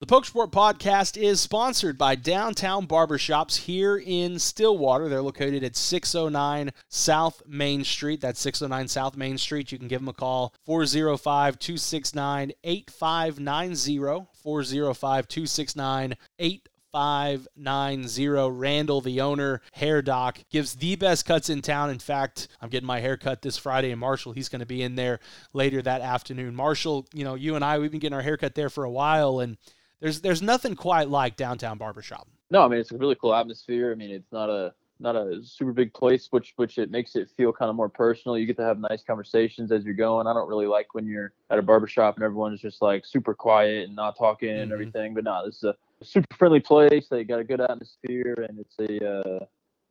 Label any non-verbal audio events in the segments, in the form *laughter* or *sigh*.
The Pokes Report podcast is sponsored by Downtown Barbershops here in Stillwater. They're located at 609 South Main Street. That's 609 South Main Street. You can give them a call 405 269 8590. 405 269 8590. Randall, the owner, hair doc, gives the best cuts in town. In fact, I'm getting my hair cut this Friday, and Marshall, he's going to be in there later that afternoon. Marshall, you know, you and I, we've been getting our hair cut there for a while, and there's there's nothing quite like downtown barbershop. No, I mean it's a really cool atmosphere. I mean it's not a not a super big place, which which it makes it feel kind of more personal. You get to have nice conversations as you're going. I don't really like when you're at a barbershop and everyone's just like super quiet and not talking mm-hmm. and everything. But no, this is a super friendly place. They got a good atmosphere and it's a uh,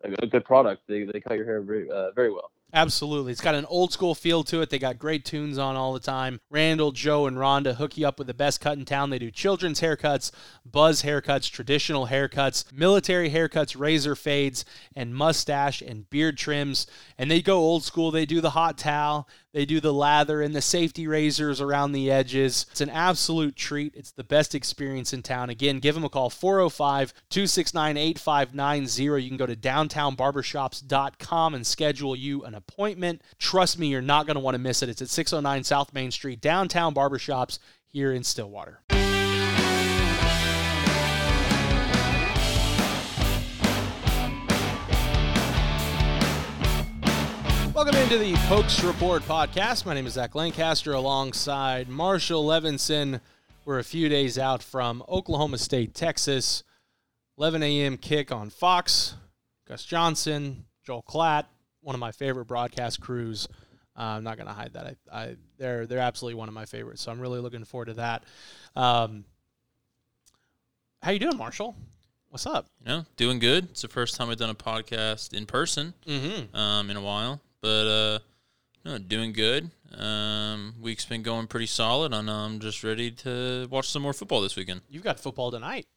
a, good product. They they cut your hair very uh, very well. Absolutely. It's got an old school feel to it. They got great tunes on all the time. Randall, Joe, and Rhonda hook you up with the best cut in town. They do children's haircuts, buzz haircuts, traditional haircuts, military haircuts, razor fades, and mustache and beard trims. And they go old school. They do the hot towel, they do the lather and the safety razors around the edges. It's an absolute treat. It's the best experience in town. Again, give them a call 405 269 8590. You can go to downtownbarbershops.com and schedule you an appointment. Trust me, you're not going to want to miss it. It's at 609 South Main Street, downtown barbershops here in Stillwater. Welcome into the Pokes Report podcast. My name is Zach Lancaster alongside Marshall Levinson. We're a few days out from Oklahoma State, Texas. 11 a.m. kick on Fox. Gus Johnson, Joel Klatt, one of my favorite broadcast crews. Uh, I'm not going to hide that. I, I, they're they're absolutely one of my favorites. So I'm really looking forward to that. Um, how you doing, Marshall? What's up? You know, doing good. It's the first time I've done a podcast in person mm-hmm. um, in a while, but uh, no, doing good. Um, week's been going pretty solid, and I'm just ready to watch some more football this weekend. You've got football tonight.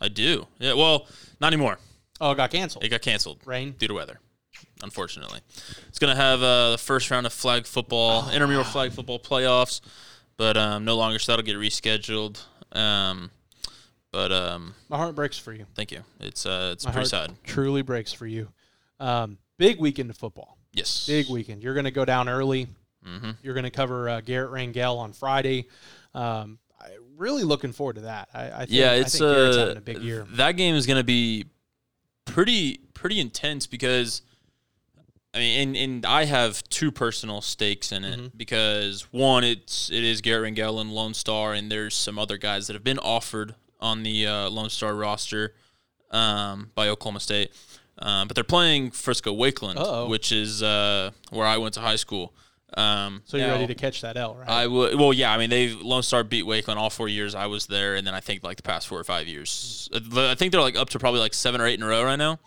I do. Yeah. Well, not anymore. Oh, it got canceled. It got canceled. Rain due to weather unfortunately. It's going to have uh, the first round of flag football, oh, intramural wow. flag football playoffs, but um, no longer, so that'll get rescheduled. Um, but um, my heart breaks for you. Thank you. It's uh, it's my pretty sad. Truly breaks for you. Um, big weekend of football. Yes. Big weekend. You're going to go down early. Mm-hmm. You're going to cover uh, Garrett Rangel on Friday. Um, I, really looking forward to that. I, I think, yeah, it's I think uh, a big year. That game is going to be pretty pretty intense because – I mean, and, and I have two personal stakes in it mm-hmm. because one, it's it is Garrett Rangel and Lone Star, and there's some other guys that have been offered on the uh, Lone Star roster um, by Oklahoma State, um, but they're playing Frisco Wakeland, Uh-oh. which is uh, where I went to high school. Um, so you're now, ready to catch that L, right? I would. Well, yeah. I mean, they Lone Star beat Wakeland all four years I was there, and then I think like the past four or five years, I think they're like up to probably like seven or eight in a row right now.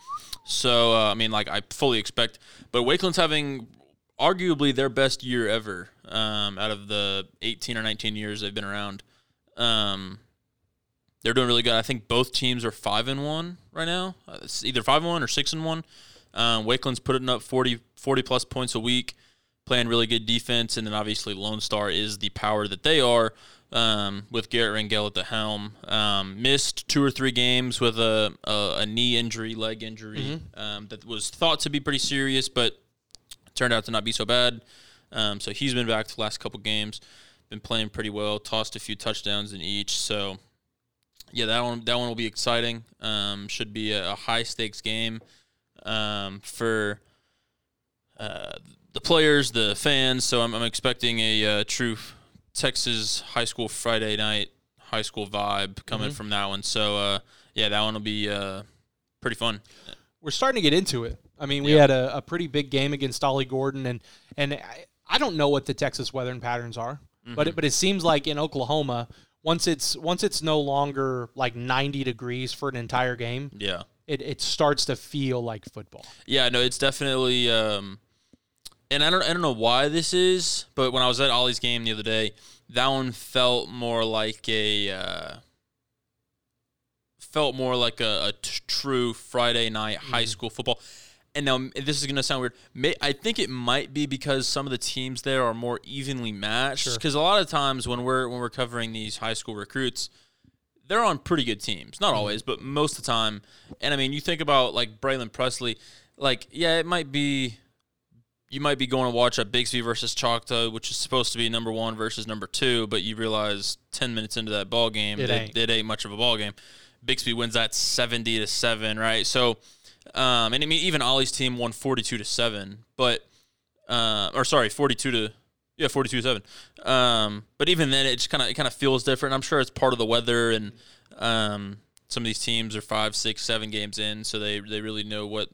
So uh, I mean, like I fully expect, but Wakeland's having arguably their best year ever um, out of the 18 or 19 years they've been around. Um, they're doing really good. I think both teams are five and one right now. Uh, it's either five and one or six and one. Um, Wakeland's putting up 40, 40 plus points a week, playing really good defense, and then obviously Lone Star is the power that they are um, with Garrett Rangel at the helm. Um, missed two or three games with a, a, a knee injury, leg injury mm-hmm. um, that was thought to be pretty serious, but turned out to not be so bad. Um, so he's been back the last couple games, been playing pretty well, tossed a few touchdowns in each. So yeah, that one that one will be exciting. Um, should be a, a high stakes game um, for. Uh, the players, the fans, so I'm, I'm expecting a uh, true Texas high school Friday night high school vibe coming mm-hmm. from that one. So uh, yeah, that one will be uh, pretty fun. We're starting to get into it. I mean, we yeah. had a, a, pretty big game against Ollie Gordon, and and I, I don't know what the Texas weather patterns are, mm-hmm. but it, but it seems like in Oklahoma, once it's once it's no longer like 90 degrees for an entire game, yeah, it, it starts to feel like football. Yeah, no, it's definitely. Um, and I don't I don't know why this is, but when I was at Ollie's game the other day, that one felt more like a uh, felt more like a, a t- true Friday night high mm-hmm. school football. And now this is going to sound weird. May, I think it might be because some of the teams there are more evenly matched. Because sure. a lot of times when we're when we're covering these high school recruits, they're on pretty good teams. Mm-hmm. Not always, but most of the time. And I mean, you think about like Braylon Presley, like yeah, it might be you might be going to watch a Bixby versus Choctaw, which is supposed to be number one versus number two, but you realize ten minutes into that ball game, It it, ain't. it ain't much of a ball game. Bixby wins that seventy to seven, right? So, um, and I mean even Ollie's team won forty two to seven, but uh, or sorry, forty two to yeah, forty two to seven. Um, but even then, it just kind of it kind of feels different. I'm sure it's part of the weather and um, some of these teams are five, six, seven games in, so they they really know what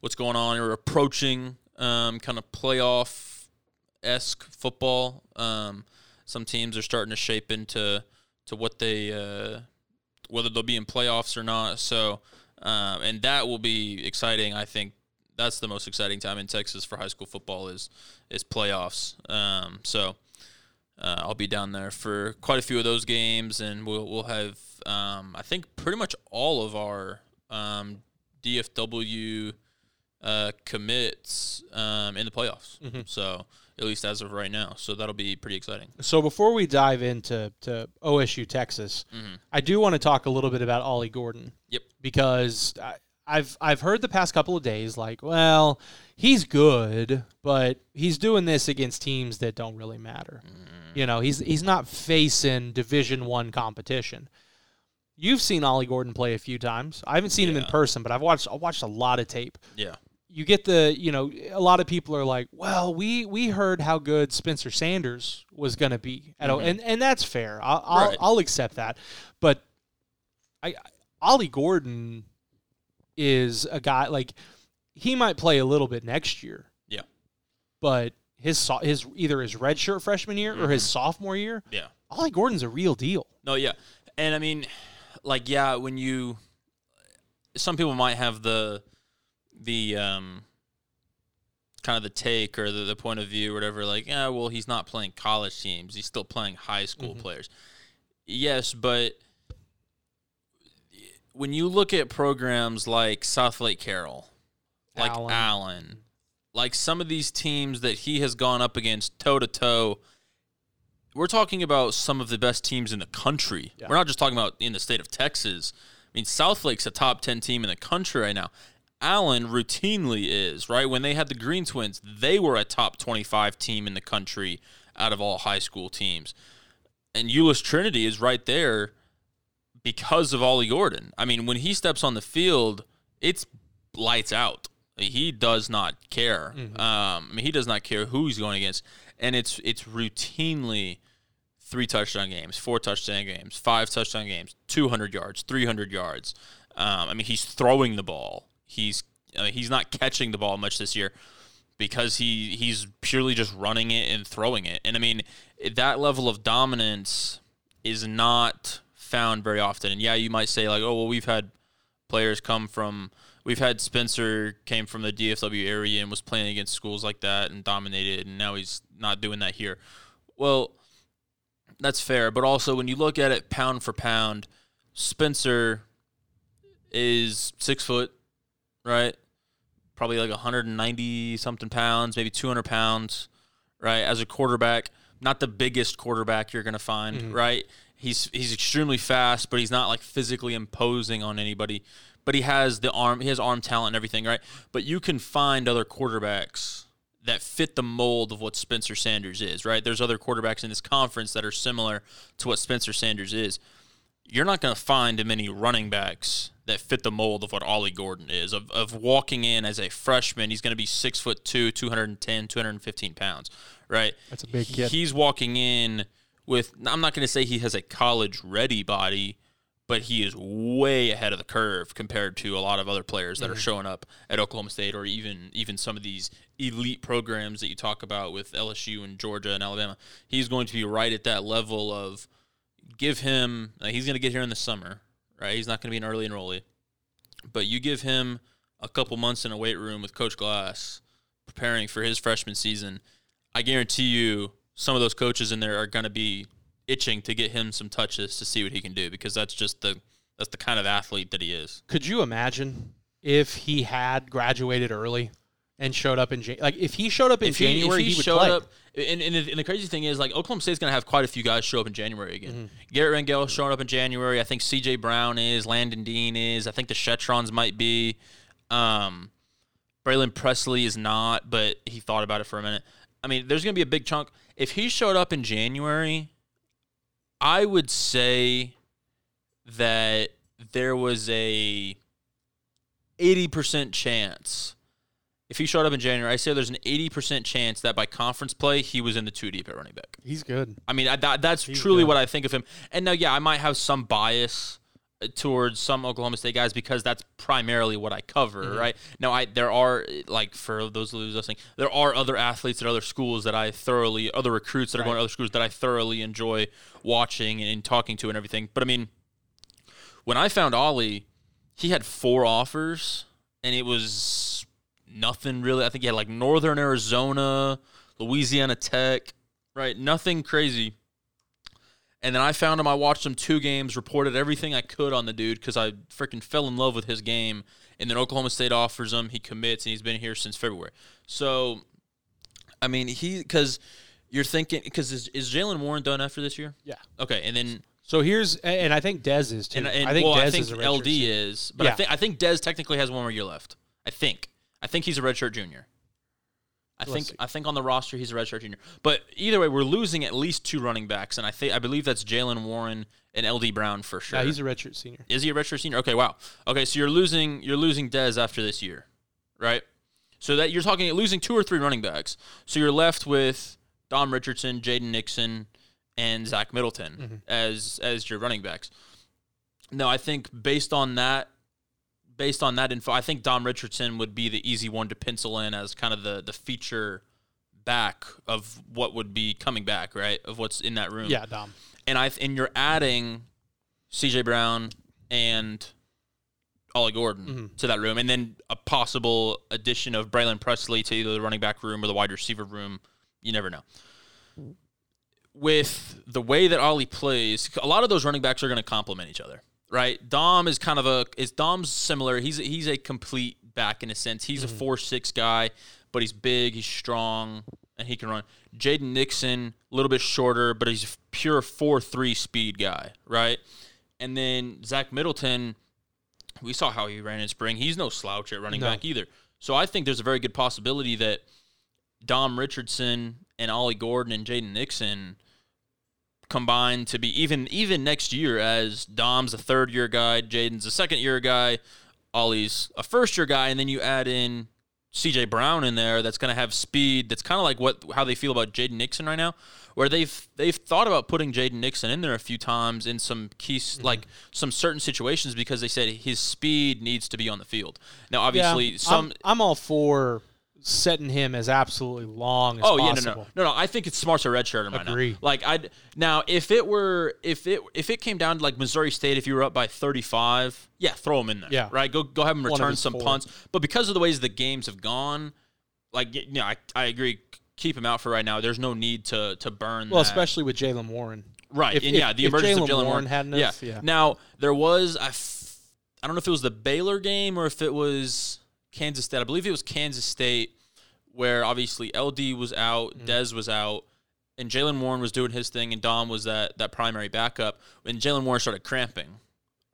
what's going on or approaching um, kind of playoff esque football. Um, some teams are starting to shape into to what they uh, whether they'll be in playoffs or not. So um, and that will be exciting. I think that's the most exciting time in Texas for high school football is is playoffs. Um, so. Uh, I'll be down there for quite a few of those games, and we'll we'll have um, I think pretty much all of our um, DFW uh, commits um, in the playoffs. Mm-hmm. So at least as of right now, so that'll be pretty exciting. So before we dive into to OSU Texas, mm-hmm. I do want to talk a little bit about Ollie Gordon. Yep. Because I, I've I've heard the past couple of days like, well, he's good, but he's doing this against teams that don't really matter. Mm. You know, he's he's not facing Division One competition. You've seen Ollie Gordon play a few times. I haven't seen him in person, but I've watched I watched a lot of tape. Yeah. You get the you know a lot of people are like well we we heard how good spencer sanders was going to be at O and and that's fair i'll I'll, Mm-hmm. Right. I'll accept that but i ollie gordon is a guy like he might play a little bit next year Yeah. but his so- his either his redshirt freshman year or his sophomore year Yeah. ollie gordon's a real deal No, yeah. And I mean, like, yeah, when you, some people might have the, the, um, kind of the take or the, the point of view or whatever, like, yeah, well, he's not playing college teams. He's still playing high school players. Yes, but when you look at programs like Southlake Carroll, like Allen. Allen, like some of these teams that he has gone up against toe to toe, we're talking about some of the best teams in the country. Yeah. We're not just talking about in the state of Texas. I mean, Southlake's a top 10 team in the country right now. Allen routinely is, right? When they had the Green Twins, they were a top 25 team in the country out of all high school teams. And Euless Trinity is right there because of Ollie Gordon. I mean, when he steps on the field, it's lights out. He does not care. Um, I mean, he does not care who he's going against, and it's it's routinely three touchdown games, four touchdown games, five touchdown games, two hundred yards, three hundred yards. Um, I mean, he's throwing the ball. He's I mean, he's not catching the ball much this year because he he's purely just running it and throwing it. And I mean, that level of dominance is not found very often. And yeah, you might say like, oh well, we've had players come from we've had Spencer came from the DFW area and was playing against schools like that and dominated and now he's not doing that here. Well, that's fair, but also when you look at it pound for pound, Spencer is six foot, right? Probably like 190 something pounds, maybe 200 pounds, right? As a quarterback, not the biggest quarterback you're gonna find, mm-hmm. right? He's he's extremely fast, but he's not like physically imposing on anybody. But he has the arm, he has arm talent and everything, right? But you can find other quarterbacks that fit the mold of what Spencer Sanders is, right? There's other quarterbacks in this conference that are similar to what Spencer Sanders is. You're not going to find many running backs that fit the mold of what Ollie Gordon is. Of, of walking in as a freshman, he's going to be six foot two, 210, 215 pounds, right? That's a big kid. He's walking in with, I'm not going to say he has a college ready body, but he is way ahead of the curve compared to a lot of other players that are mm-hmm. showing up at Oklahoma State or even even some of these elite programs that you talk about with LSU and Georgia and Alabama. He's going to be right at that level of give him like, he's going to get here in the summer, right? He's not going to be an early enrollee. But you give him a couple months in a weight room with Coach Glass preparing for his freshman season, I guarantee you some of those coaches in there are going to be itching to get him some touches to see what he can do because that's just the that's the kind of athlete that he is. Could you imagine if he had graduated early and showed up in Jan- like if he showed up in if he, January, he, he, would showed play. up, and, and, and the crazy thing is, like Oklahoma State's gonna have quite a few guys show up in January again. Mm-hmm. Garrett Rangel showing up in January. I think C.J. Brown is. Landon Dean is. I think the Shettrons might be. Um, Braylon Presley is not, but he thought about it for a minute. I mean, there's gonna be a big chunk. If he showed up in January, I would say that there was a 80% chance if he showed up in January, I say there's an 80% chance that by conference play, he was in the two deep at running back. He's good. I mean, I, that, that's He's truly good. what I think of him. And now, yeah, I might have some bias uh, towards some Oklahoma State guys because that's primarily what I cover, Mm-hmm. right? Now, I there are like for those who's listening, there are other athletes at other schools that I thoroughly, other recruits that are going to other schools that I thoroughly enjoy watching and talking to and everything. But I mean, when I found Ollie, he had four offers, and it was nothing really. I think he had like Northern Arizona, Louisiana Tech, right? Nothing crazy. And then I found him. I watched him two games, reported everything I could on the dude because I freaking fell in love with his game. And then Oklahoma State offers him. He commits, and he's been here since February. So, I mean, he because you're thinking because is, is Jalen Warren done after this year? Yeah. Okay, and then So here's and I think Dez is too. and, and I think well, Dez I think is LD is, but I think I think Dez technically has one more year left. I think. I think he's a redshirt junior. I Let's think see. I think on the roster he's a redshirt junior. But either way, we're losing at least two running backs, and I think I believe that's Jalen Warren and LD Brown for sure. Yeah, he's a redshirt senior. Is he a redshirt senior? Okay, wow. Okay, so you're losing you're losing Dez after this year, right? So that you're talking losing two or three running backs. So you're left with Dom Richardson, Jaden Nixon, and Zach Middleton mm-hmm. as as your running backs. No, I think based on that, based on that info, I think Dom Richardson would be the easy one to pencil in as kind of the the feature back of what would be coming back, right? Of what's in that room Yeah, Dom. and I and you're adding C.J. Brown and Ollie Gordon Mm-hmm. to that room, and then a possible addition of Braylon Presley to either the running back room or the wide receiver room. You never know. With the way that Ollie plays, a lot of those running backs are going to complement each other, right? Dom is kind of a is Dom's similar. He's he's a complete back in a sense. He's a mm-hmm. four six guy, but he's big, he's strong, and he can run. Jaden Nixon, a little bit shorter, but he's a pure four three speed guy, right? And then Zach Middleton, we saw how he ran in spring. He's no slouch at running No. back either. So I think there's a very good possibility that Dom Richardson and Ollie Gordon and Jaden Nixon combined to be even even next year as Dom's a third year guy, Jaden's a second year guy, Ollie's a first year guy, and then you add in CJ Brown in there that's going to have speed. That's kind of like what how they feel about Jaden Nixon right now, where they've they've thought about putting Jaden Nixon in there a few times in some key like mm-hmm. some certain situations because they said his speed needs to be on the field. Now, obviously, yeah, some I'm, I'm all for setting him as absolutely long as possible. Oh yeah, no, possible. no, no, no. I think it's smart to redshirt him right Agree. now. Like I now, if it were, if it if it came down to like Missouri State, if you were up by thirty five, yeah, throw him in there. Yeah. right. Go go have him return some four. punts. But because of the ways the games have gone, like y- yeah, I, I agree. Keep him out for right now. There's no need to to burn. Well, that. especially with Jalen Warren. Right, If- and if- yeah, the emergence of Jalen Warren Warren hadn't yeah. yeah. Now there was I, f- I don't know if it was the Baylor game or if it was Kansas State. I believe it was Kansas State, where obviously LD was out, Mm-hmm. Dez was out, and Jalen Warren was doing his thing, and Dom was that that primary backup. When Jalen Warren started cramping,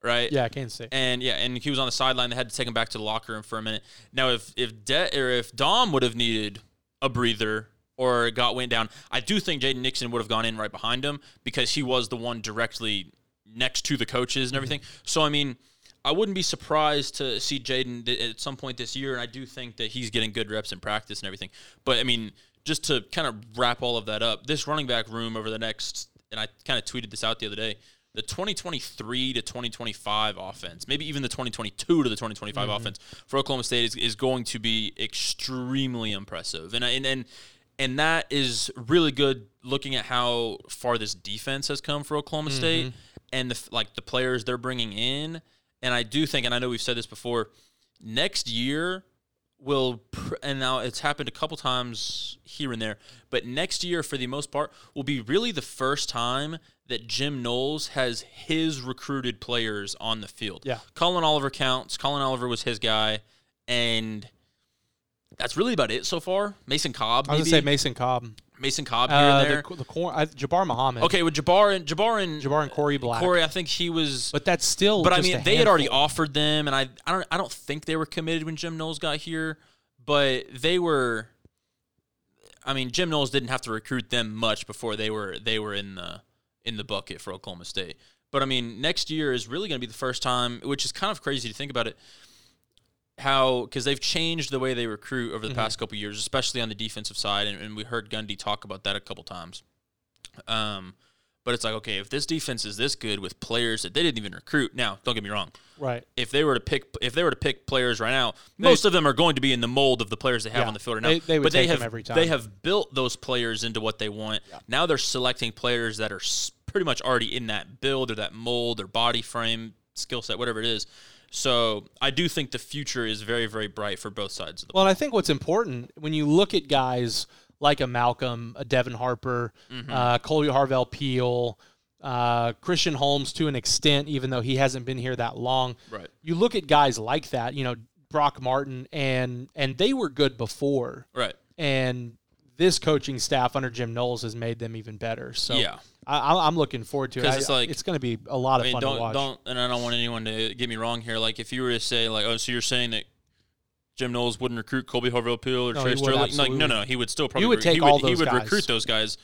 right? Yeah, I can't State. And yeah, and he was on the sideline. They had to take him back to the locker room for a minute. Now, if if De- or if Dom would have needed a breather or got went down, I do think Jaden Nixon would have gone in right behind him because he was the one directly next to the coaches and everything. So I mean, I wouldn't be surprised to see Jaden th- at some point this year, and I do think that he's getting good reps in practice and everything. But I mean, just to kind of wrap all of that up, this running back room over the next, and I kind of tweeted this out the other day. The 2023 to 2025 offense, maybe even the 2022 to the 2025 mm-hmm. offense for Oklahoma State is, is going to be extremely impressive, and and and and that is really good. Looking at how far this defense has come for Oklahoma State, mm-hmm. and the like the players they're bringing in, and I do think, and I know we've said this before, next year will and now it's happened a couple times here and there but next year for the most part will be really the first time that Jim Knowles has his recruited players on the field. Yeah. Collin Oliver counts. Collin Oliver was his guy and that's really about it so far. Mason Cobb, I was maybe gonna say Mason Cobb, Mason Cobb here uh, and there. the, the cor- I, Jabbar Muhammad. okay, with Jabbar and Jabbar and Jabbar and Korie Black. Corey, I think he was. but that's still. but I mean, they had already offered them, and I, I don't, I don't think they were committed when Jim Knowles got here, but they were. I mean, Jim Knowles didn't have to recruit them much before they were they were in the in the bucket for Oklahoma State. But I mean, next year is really going to be the first time, which is kind of crazy to think about it. How because they've changed the way they recruit over the Mm-hmm. past couple years, especially on the defensive side, and, and we heard Gundy talk about that a couple times. Um, but it's like okay, if this defense is this good with players that they didn't even recruit, now don't get me wrong, right. if they were to pick if they were to pick players right now, most of them are going to be in the mold of the players they have Yeah. on the field right now. They- they would but they have every time. they have built those players into what they want. Now they're selecting players that are pretty much already in that build or that mold or body frame, skill set, whatever it is. So I do think the future is very very bright for both sides of the. Well, and I think what's important when you look at guys like a Malcolm, a Devin Harper, Mm-hmm. uh, Colby Harvell Peel, uh, Christian Holmes to an extent, even though he hasn't been here that long. Right. You look at guys like that, you know, Brock Martin, and and they were good before, right. and this coaching staff under Jim Knowles has made them even better. So Yeah. I, I- I'm looking forward to it. I- it's like- it's going to be a lot of I mean, fun don't watch. don't, and I don't want anyone to get me wrong here. Like, if you were to say, like, oh, so you're saying that Jim Knowles wouldn't recruit Colby Harvell Peel or No, Trey Sterling? Like, no, no, he would still probably. you would take he all would, He would guys. recruit those guys.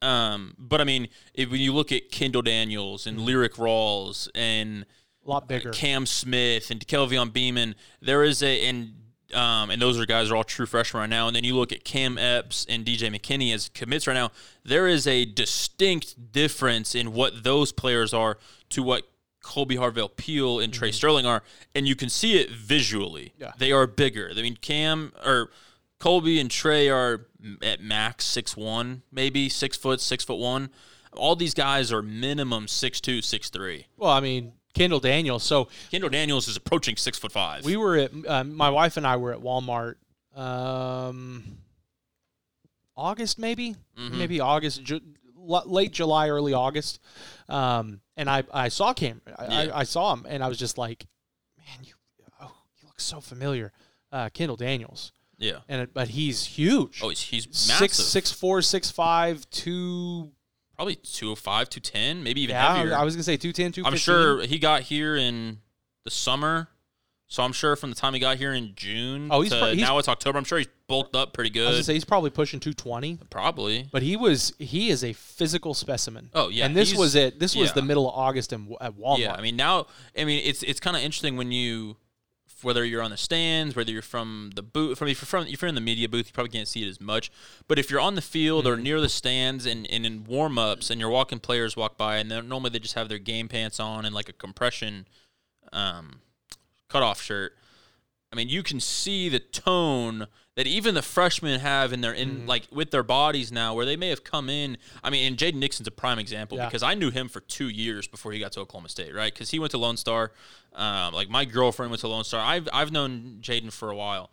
Um, but I mean, if, when you look at Kendall Daniels and Lyrik Rawls and a lot bigger. Cam Smith and Kelvion Beeman, there is a and um, and those are guys are all true freshmen right now. And then you look at Cam Epps and DJ McKinney as commits right now. There is a distinct difference in what those players are to what Colby Harvell Peel and Trey Sterling are, and you can see it visually. Yeah. They are bigger. I mean, Cam or Colby and Trey are at max six one, maybe six foot, six foot one. All these guys are minimum six two, six three. well, I mean, Kendall Daniels. So Kendall Daniels is approaching six foot five. we were at uh, my wife and I were at Walmart um August maybe Mm-hmm. maybe August ju- late July early August um and I I saw Cam I, Yeah. I, I saw him and I was just like man you oh you look so familiar uh Kendall Daniels yeah. and it, but he's huge Oh, he's, he's six massive. six four six five two Probably 205, 210, maybe even yeah heavier. I was gonna say 210 I'm sure he got here in the summer. So I'm sure from the time he got here in June Oh, he's to pro- he's- now it's October, I'm sure he's bulked up pretty good. I was gonna say he's probably pushing 220 Probably. But he was he is a physical specimen. Oh, yeah, and this was it. This was yeah. the middle of August in, at Walmart. Yeah, I mean now, I mean it's it's kind of interesting when you, whether you're on the stands, whether you're from the booth, from if you're from if you're in the media booth, you probably can't see it as much. But if you're on the field Mm-hmm. or near the stands and, and in warm ups and you're walking players walk by and then normally they just have their game pants on and like a compression, um, cutoff shirt. I mean, you can see the tone that even the freshmen have in their in Mm-hmm. like with their bodies now, where they may have come in. I mean, and Jaden Nixon's a prime example Yeah. because I knew him for two years before he got to Oklahoma State, right? Because he went to Lone Star. Um, like my girlfriend went to Lone Star. I've I've known Jaden for a while.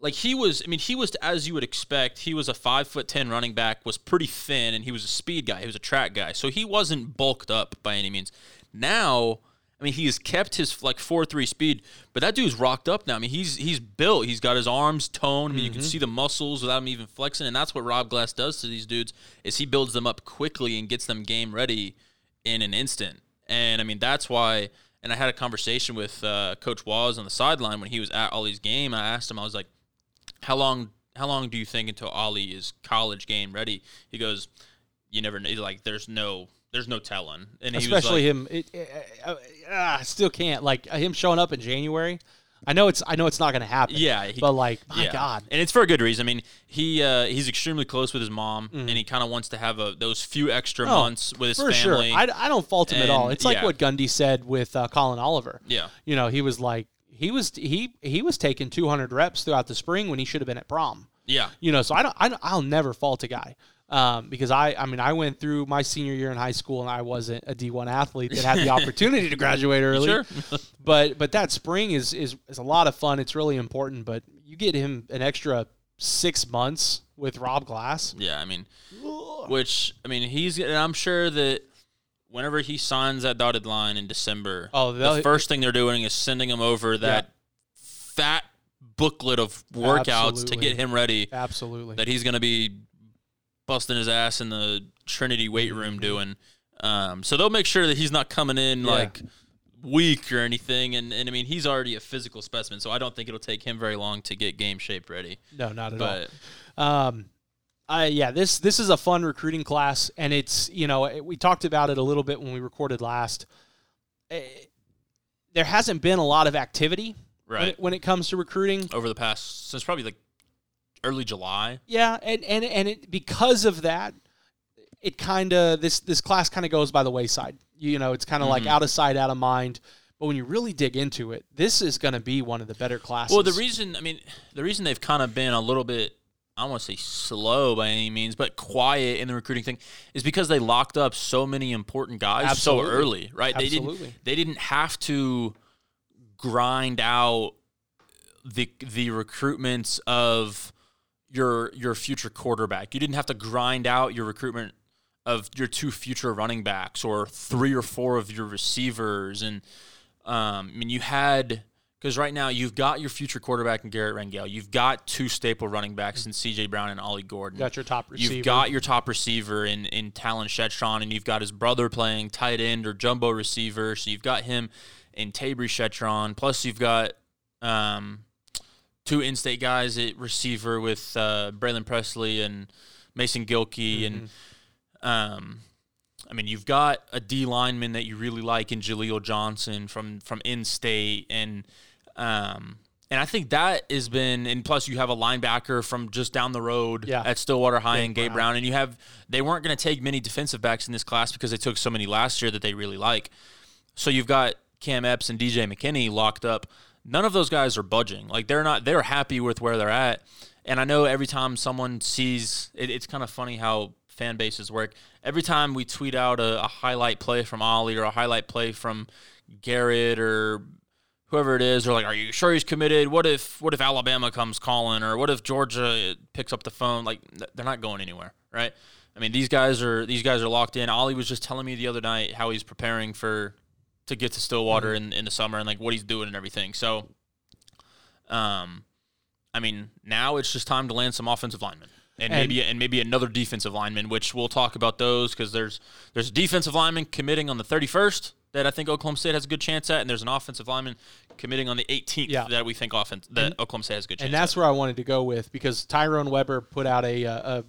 Like he was, I mean, he was as you would expect. He was a five foot ten running back, was pretty thin, and he was a speed guy. He was a track guy, so he wasn't bulked up by any means. Now, I mean, he has kept his like four three speed, but that dude's rocked up now. I mean, he's he's built. He's got his arms toned. I mean, you can see the muscles without him even flexing, and that's what Rob Glass does to these dudes. Is he builds them up quickly and gets them game ready in an instant. And I mean, that's why. And I had a conversation with uh, Coach Waz on the sideline when he was at Ollie's game. I asked him, I was like, "How long? How long do you think until Ollie is college game ready?" He goes, "You never know. Like, there's no, there's no telling." And he especially was like, him. It, uh, uh, uh, I still can't like him showing up in January. I know it's I know it's not going to happen. Yeah, he- but like my yeah. God, and it's for a good reason. I mean, he uh, he's extremely close with his mom, Mm-hmm. and he kind of wants to have a those few extra Oh, months with his for family. sure. I, I don't fault him at all. It's like yeah. what Gundy said with uh, Collin Oliver. yeah, You know, he was like he was he he was taking 200 reps throughout the spring when he should have been at prom. yeah, you know so i don't, I don't i'll never fault a guy um, because I, I mean, I went through my senior year in high school and I wasn't a D1 athlete that had the *laughs* opportunity to graduate early. Sure. *laughs* but but that spring is, is is a lot of fun. It's really important. But you get him an extra six months with Rob Glass. yeah. I mean, which I mean, he's. And I'm sure that whenever he signs that dotted line in December, Oh, the first thing they're doing is sending him over that fat booklet of workouts to get him ready Absolutely. that he's going to be busting his ass in the Trinity weight room Mm-hmm. doing. Um, so they'll make sure that he's not coming in Yeah. like weak or anything. And, and I mean, he's already a physical specimen, so I don't think it'll take him very long to get game shape ready. no, not at But all. Um, I yeah, this this is a fun recruiting class, and it's you know it- we talked about it a little bit when we recorded last. Eh, there hasn't been a lot of activity when, it, when it comes to recruiting. over the past since probably like early July. Yeah, and and and it, because of that, it kind of this this class kind of goes by the wayside. You know, it's kind of like Mhm. out of sight, out of mind. But when you really dig into it, this is going to be one of the better classes. Well, the reason I mean, the reason they've kind of been a little bit I don't want to say slow by any means, but quiet in the recruiting thing is because they locked up so many important guys Absolutely. so early, right? They didn't they didn't have to grind out the the recruitments of your your future quarterback. You didn't have to grind out your recruitment of your two future running backs or three or four of your receivers and um, I mean you had because right now you've got your future quarterback in Garrett Rangel. You've got two staple running backs in C.J. Brown and Ollie Gordon. you got your top receiver. You've got your top receiver in in Talyn Shettron, and you've got his brother playing tight end or jumbo receiver. So you've got him in Tabry Shettron. Plus you've got um, two in-state guys at receiver with uh, Braylon Presley and Mason Gilkey, and um, I mean you've got a D lineman that you really like in Jaleel Johnson from from in-state, and um, and I think that has been, and plus you have a linebacker from just down the road Yeah. at Stillwater High Gabe and Gabe Brown. Brown, and you have they weren't going to take many defensive backs in this class because they took so many last year that they really like. So you've got Cam Epps and DJ McKinney locked up. None of those guys are budging. Like they're not. They're happy with where they're at. And I know every time someone sees, it, it's kind of funny how fan bases work. Every time we tweet out a, a highlight play from Ollie or a highlight play from Garrett or whoever it is, they're like, "Are you sure he's committed? What if what if Alabama comes calling, or what if Georgia picks up the phone? Like they're not going anywhere, right? I mean, these guys are these guys are locked in. Ollie was just telling me the other night how he's preparing for to get to Stillwater in, in the summer and like what he's doing and everything. So, um, I mean, now it's just time to land some offensive linemen. And, And- maybe and maybe another defensive lineman, which we'll talk about those because there's there's a defensive lineman committing on the 31st that I think Oklahoma State has a good chance at, and there's an offensive lineman committing on the 18th Yeah. that we think offense that Oklahoma State has a good chance. and that's where I wanted to go with because Tyrone Weber put out a, uh, a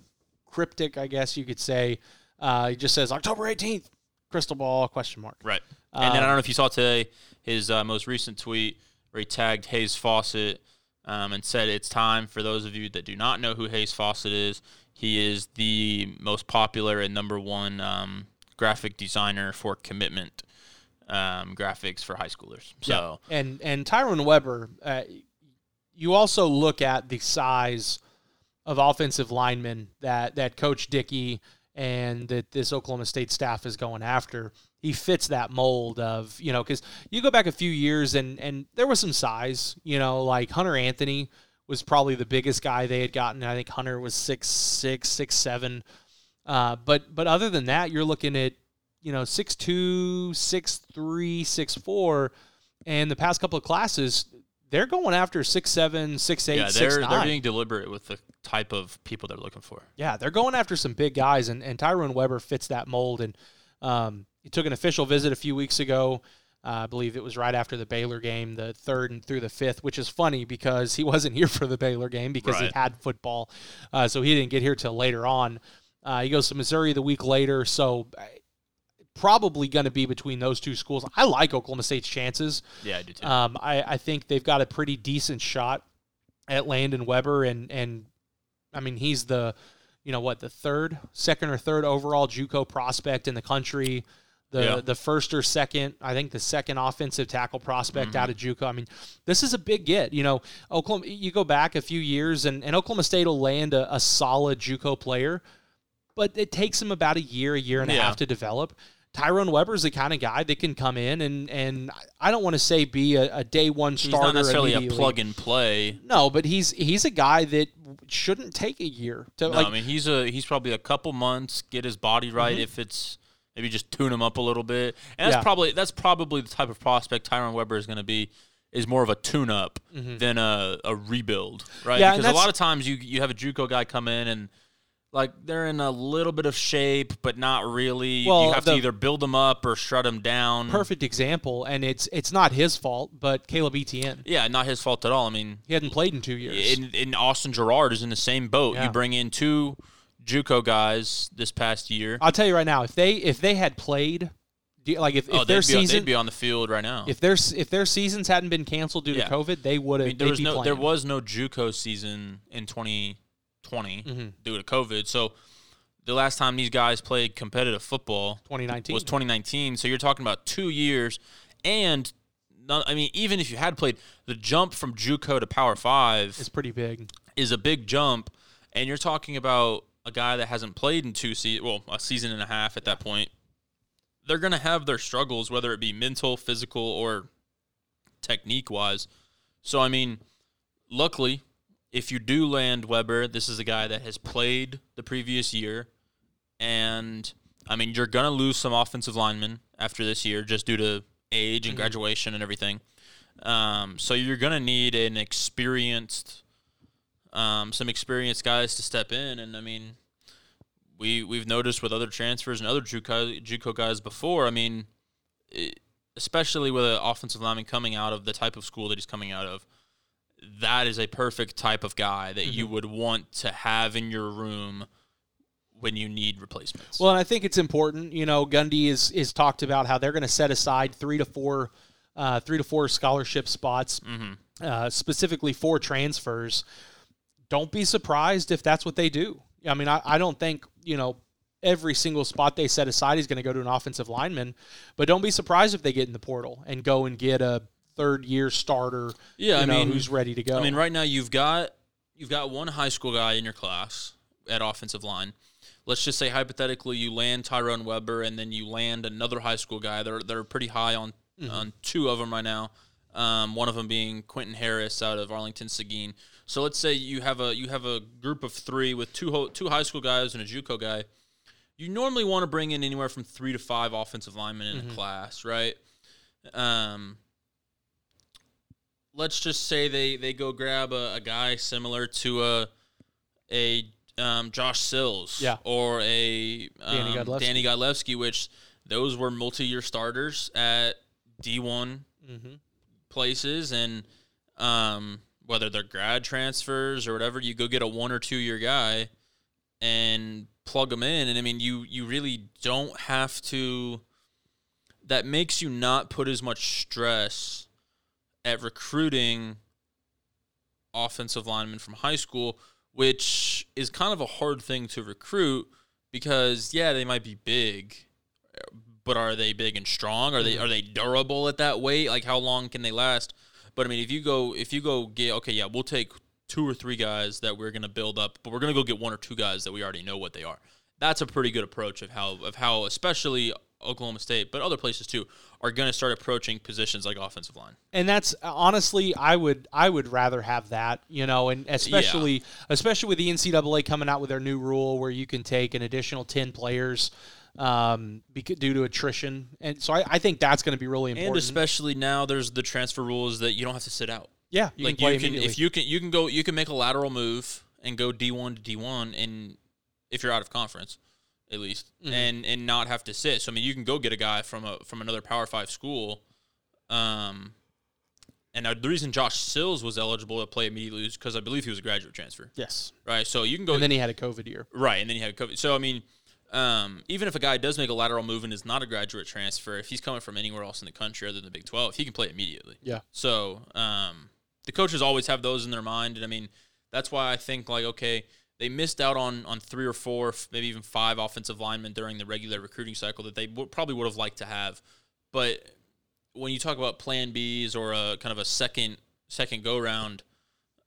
cryptic, I guess you could say. Uh, he just says October 18th, crystal ball question mark. at. Right. And then I Um, don't know if you saw today his uh, most recent tweet where he tagged Hayes Fawcett um, and said it's time for those of you that do not know who Hayes Fawcett is. He is the most popular and number one um, graphic designer for commitment um, graphics for high schoolers. So and and Tyrone Weber, uh, you also look at the size of offensive linemen that that Coach Dickey and that this Oklahoma State staff is going after. He fits that mold of you know because you go back a few years and and there was some size. You know, like Hunter Anthony was probably the biggest guy they had gotten. I think Hunter was six six six seven. Uh, but but other than that, you're looking at you know six two, six three, six four, and the past couple of classes they're going after six seven, six eight, yeah, six they're nine. they're being deliberate with the type of people they're looking for. Yeah, they're going after some big guys, and, and Tyrone Weber fits that mold. And um, he took an official visit a few weeks ago. Uh, I believe it was right after the Baylor game, the third and through the fifth, which is funny because he *laughs* wasn't here for the Baylor game because he had football, uh, so he didn't get here till later on. Uh, he goes to Missouri the week later, so uh, probably going to be between those two schools. I like Oklahoma State's chances. Yeah, I do too. Um, I, I think they've got a pretty decent shot at Landon Weber, and and I mean he's the, you know what, the third, second or third overall JUCO prospect in the country. The Yeah. the first or second, I think the second offensive tackle prospect Mm-hmm. out of JUCO. I mean, this is a big get. You know, Oklahoma. You go back a few years, and, and Oklahoma State will land a, a solid JUCO player, but it takes them about a year, a year and a half to develop. Tyrone Weber's the kind of guy that can come in and and I don't want to say be a, a day one He's starter. not necessarily a plug and play. No, but he's he's a guy that shouldn't take a year to No, like. I mean he's a he's probably a couple months get his body right if it's maybe just tune him up a little bit. And that's Yeah. probably that's probably the type of prospect Tyrone Weber is going to be is more of a tune-up than a, a rebuild, right? Mm-hmm. Yeah, because a lot of times you you have a JUCO guy come in and like they're in a little bit of shape, but not really. Well, you have the- to either build them up or shut them down. Perfect example, and it's it's not his fault, but Caleb Etienne. Yeah, not his fault at all. I mean, He hadn't played in two years. And, in Austin Jarrard is in the same boat. Yeah. You bring in two JUCO guys this past year. I'll tell you right now, if they if they had played, like if, oh, if their be, season be on the field right now. if their if their seasons hadn't been canceled due Yeah. to COVID, they would I have. mean, there was no playing. there was no JUCO season in 2020 Mhm. due to COVID. So the last time these guys played competitive football 2019. was 2019. So you're talking about two years, and none, I mean, even if you had played, the jump from JUCO to Power Five It's pretty big. is a big jump, and you're talking about a guy that hasn't played in two seasons, well, a season and a half at that point. They're going to have their struggles, whether it be mental, physical, or technique wise. So, I mean, luckily, if you do land Weber, this is a guy that has played the previous year. And, I mean, you're going to lose some offensive linemen after this year just due to age and graduation and everything. Um, so, you're going to need an experienced um, some experienced guys to step in. And I mean, we we've noticed with other transfers and other JUCO, JUCO guys before. I mean, it, especially with an offensive lineman coming out of the type of school that he's coming out of, that is a perfect type of guy that you would want to have in your room when you need replacements. Well, and I think it's important. You know, Gundy is is talked about how they're going to set aside three to four, uh, three to four scholarship spots, Mhm. uh, specifically for transfers. Don't be surprised if that's what they do. I mean, I, I don't think you know every single spot they set aside is going to go to an offensive lineman, but don't be surprised if they get in the portal and go and get a third year starter. Yeah, you I know, mean- who's ready to go. I mean, right now you've got you've got one high school guy in your class at offensive line. Let's just say hypothetically you land Tyrone Weber and then you land another high school guy. They're they're pretty high on mm-hmm. on two of them right now. Um, one of them being Quentin Harris out of Arlington Seguin. So let's say you have a you have a group of three with two ho- two high school guys and a JUCO guy. You normally want to bring in anywhere from three to five offensive linemen in a class, right? Um, let's just say they they go grab a, a guy similar to a a um, Josh Sills, Yeah. or a um, Danny Godlewski. Danny Godlewski, which those were multi-year starters at D1 hmm places, and um, whether they're grad transfers or whatever, you go get a one or two year guy and plug them in, and I mean, you you really don't have to. That makes you not put as much stress at recruiting offensive linemen from high school, which is kind of a hard thing to recruit because yeah, they might be big, but are they big and strong? Are they mm-hmm. are they durable at that weight? Like how long can they last? But I mean, if you go if you go get okay, yeah, we'll take two or three guys that we're gonna build up, but we're gonna go get one or two guys that we already know what they are. That's a pretty good approach of how of how especially Oklahoma State, but other places too, are gonna start approaching positions like offensive line. and that's honestly i would i would rather have that you know and especially especially with the ncaa coming out with their new rule where you can take an additional 10 players um beca- due to attrition and so i, I think that's going to be really important And especially now, there's the transfer rules that you don't have to sit out. yeah you like can you can if you can you can go you can make a lateral move and go D1 to D1 and if you're out of conference at least Mm-hmm. and and not have to sit. So I mean you can go get a guy from a from another Power 5 school um and the reason Josh Sills was eligible to play immediately is because I believe he was a graduate transfer, yes right? So you can go and then he had a covid year Right, and then you have COVID. So I mean, um, even if a guy does make a lateral move and is not a graduate transfer, if he's coming from anywhere else in the country other than the Big Twelve, he can play immediately. Yeah. So um, the coaches always have those in their mind, and I mean, that's why I think like okay, they missed out on on three or four, maybe even five offensive linemen during the regular recruiting cycle that they would, probably would have liked to have, but when you talk about Plan Bs or a kind of a second second go round.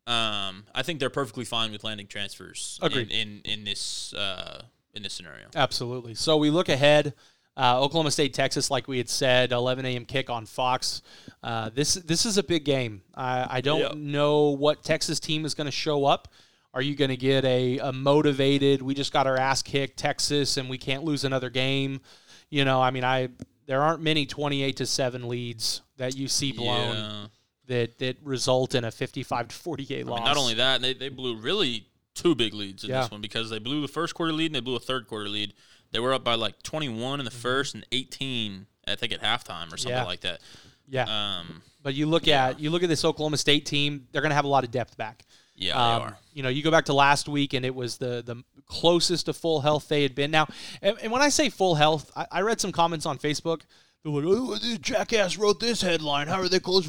Um, I think they're perfectly fine with landing transfers Agreed. in in, in this uh, in this scenario. Absolutely. So we look ahead. Uh, Oklahoma State, Texas, like we had said, 11 a.m. kick on Fox. Uh, this this is a big game. I, I don't Yeah. know what Texas team is going to show up. Are you going to get a, a motivated? We just got our ass kicked, Texas, and we can't lose another game. You know, I mean, I there aren't many 28 to seven leads that you see blown. Yeah. that that result in a 55 to 48 I loss. mean, not only that, they, they blew really two big leads in Yeah. this one because they blew the first quarter lead and they blew a third quarter lead. They were up by like 21 in the first and 18, I think, at halftime or something Mm-hmm. Yeah. like that. yeah, Um, but you look at you look at this Oklahoma State team; they're going to have a lot of depth back. yeah, Um, they are. You know, you go back to last week, and it was the the closest to full health they had been. Now, and, and when I say full health, I, I read some comments on Facebook. They're like, "Oh, this jackass wrote this headline. How are they close?"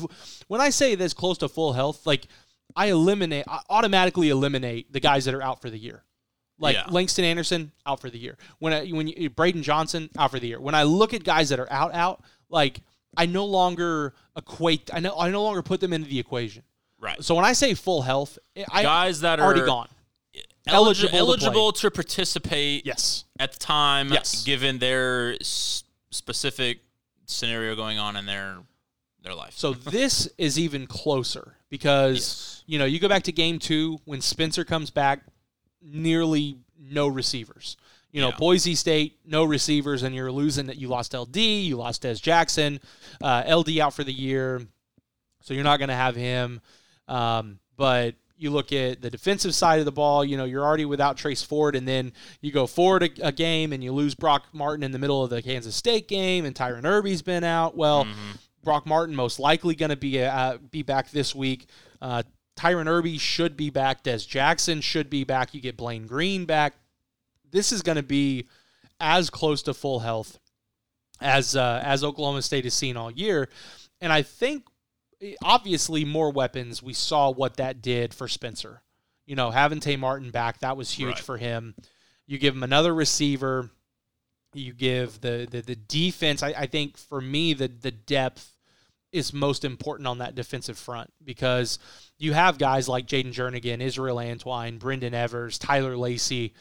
When I say this close to full health, like I eliminate, I automatically eliminate the guys that are out for the year. Like Yeah. Langston Anderson out for the year. When I, when you, Braydon Johnson out for the year. When I look at guys that are out out, like I no longer equate. I know I no longer put them into the equation. Right. So when I say full health, eh, I Guys that are already gone. eligible, eligible to to, participate Yes. at the time, Yes. given their s- specific scenario going on in their their life. So this is even closer because Yes. you know you go back to game two when Spencer comes back, nearly no receivers. You know Yeah. Boise State no receivers, and you're losing that you lost LD, you lost Des Jackson, uh, LD out for the year, so you're not going to have him. Um, but you look at the defensive side of the ball, you know, you're already without Trace Ford, and then you go forward a, a game and you lose Brock Martin in the middle of the Kansas State game, and Tyron Irby's been out. Well, Brock Martin most likely going to be uh, be back this week. Uh, Tyron Irby should be back. Des Jackson should be back. You get Blaine Green back. This is going to be as close to full health as uh, as Oklahoma State has seen all year, and I think obviously more weapons. We saw what that did for Spencer. You know, having Tay Martin back that was huge Right. for him. You give him another receiver. You give the the, the defense. I, I think for me the the depth is most important on that defensive front because you have guys like Jayden Jernigan, Israel Antwine, Brendon Evers, Tyler Lacy,